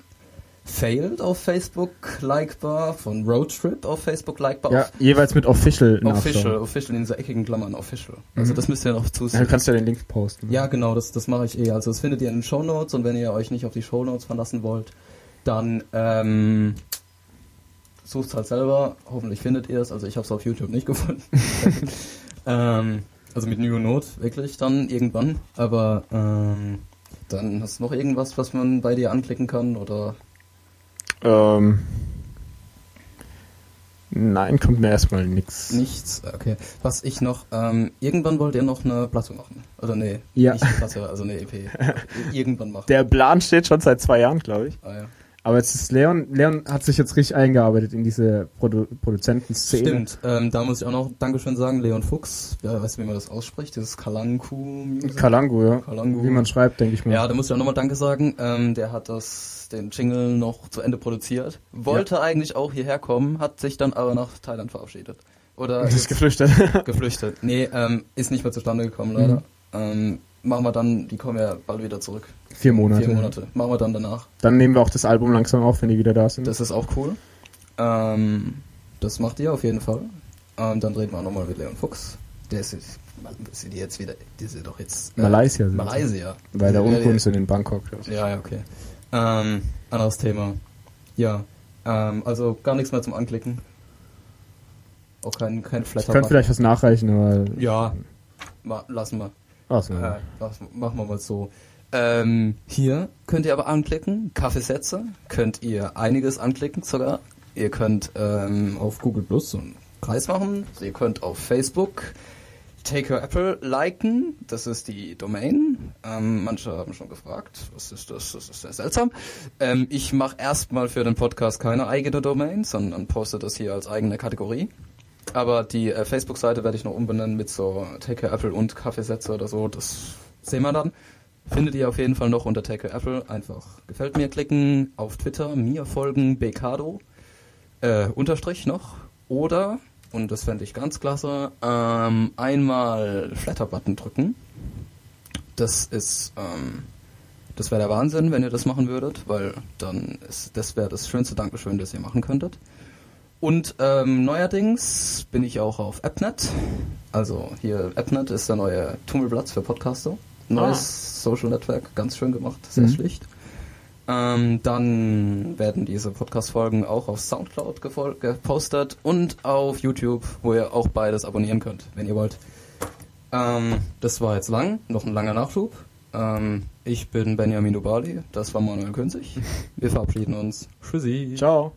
Failed auf Facebook likebar, von Roadtrip auf Facebook likebar. Ja, jeweils mit Official Official, nachschauen. Official in dieser eckigen Klammern, Official. Also Mhm. das müsst ihr noch Ja, zusehen. du kannst ja den Link posten. Ja, genau, das, das mache ich eh. Also das findet ihr in den Show Notes und wenn ihr euch nicht auf die Show Notes verlassen wollt, dann ähm, sucht halt selber. Hoffentlich findet ihr es. Also ich habe es auf YouTube nicht gefunden. ähm, also mit New Note wirklich dann irgendwann. Aber ähm, dann hast du noch irgendwas, was man bei dir anklicken kann oder Ähm, nein, kommt mir erstmal nix. nichts? Okay. Was ich noch, ähm, irgendwann wollt ihr noch eine Platte machen. Oder nee, Ja. nicht eine Platte, also eine EP. irgendwann machen. Der Plan steht schon seit zwei Jahren, glaube ich. ah, ja. Aber jetzt ist Leon, Leon hat sich jetzt richtig eingearbeitet in diese Produ Produzentenszene. Stimmt, ähm, da muss ich auch noch Dankeschön sagen, Leon Fuchs, ja, weißt du, wie man das ausspricht, dieses Kalanku Music. Kalangu, ja. Kalangu. Wie man schreibt, denke ich mal. Ja, da muss ich auch nochmal Danke sagen, ähm, der hat das, den Jingle noch zu Ende produziert, wollte eigentlich auch hierher kommen, hat sich dann aber nach Thailand verabschiedet. Oder das ist ist geflüchtet. geflüchtet. Nee, ähm, ist nicht mehr zustande gekommen, leider. Ähm, machen wir dann, die kommen ja bald wieder zurück. Vier Monate. Vier Monate. Machen wir dann danach. Dann nehmen wir auch das Album langsam auf, wenn die wieder da sind. Das ist auch cool. Ähm, das macht ihr auf jeden Fall. Ähm, dann reden wir auch nochmal mit Leon Fuchs. Der ist, sind die jetzt wieder, die sind doch jetzt... äh, Malaysia sind sie. Malaysia. Weil der Unkunst sind in Bangkok. Ja, ja, okay. Ähm, anderes Thema. Ja, ähm, also gar nichts mehr zum Anklicken. Auch kein, kein Ich Flatter. könnte vielleicht was nachreichen, aber. Ja, ma, lassen wir. Ach so. Äh, das machen wir mal so. Ähm, hier könnt ihr aber anklicken, Kaffeesätze, könnt ihr einiges anklicken sogar. Ihr könnt ähm, auf Google Plus so einen Kreis machen. Ihr könnt auf Facebook Take Your Apple liken. Das ist die Domain. Ähm, manche haben schon gefragt, was ist das? Das ist sehr seltsam. Ähm, ich mache erstmal für den Podcast keine eigene Domain, sondern poste das hier als eigene Kategorie. Aber die äh, Facebook-Seite werde ich noch umbenennen mit so Take Your Apple und Kaffeesätze oder so. Das sehen wir dann. Findet ihr auf jeden Fall noch unter Your Apple. Einfach gefällt mir klicken, auf Twitter mir folgen, Becado, äh, Unterstrich noch. Oder, und das fände ich ganz klasse, ähm, einmal Flatter-Button drücken. Das ist, ähm, das wäre der Wahnsinn, wenn ihr das machen würdet, weil dann ist, das wäre das schönste Dankeschön, das ihr machen könntet. Und ähm, neuerdings bin ich auch auf AppNet. Also hier AppNet ist der neue Tummelplatz für Podcaster. Neues Social Network, ganz schön gemacht, sehr Mhm. schlicht. Ähm, dann werden diese Podcast-Folgen auch auf Soundcloud gepostet und auf YouTube, wo ihr auch beides abonnieren könnt, wenn ihr wollt. Ähm, das war jetzt lang, noch ein langer Nachschub. Ähm, ich bin Benjamin Dubali, das war Manuel Künzig. Wir verabschieden uns. Tschüssi. Ciao.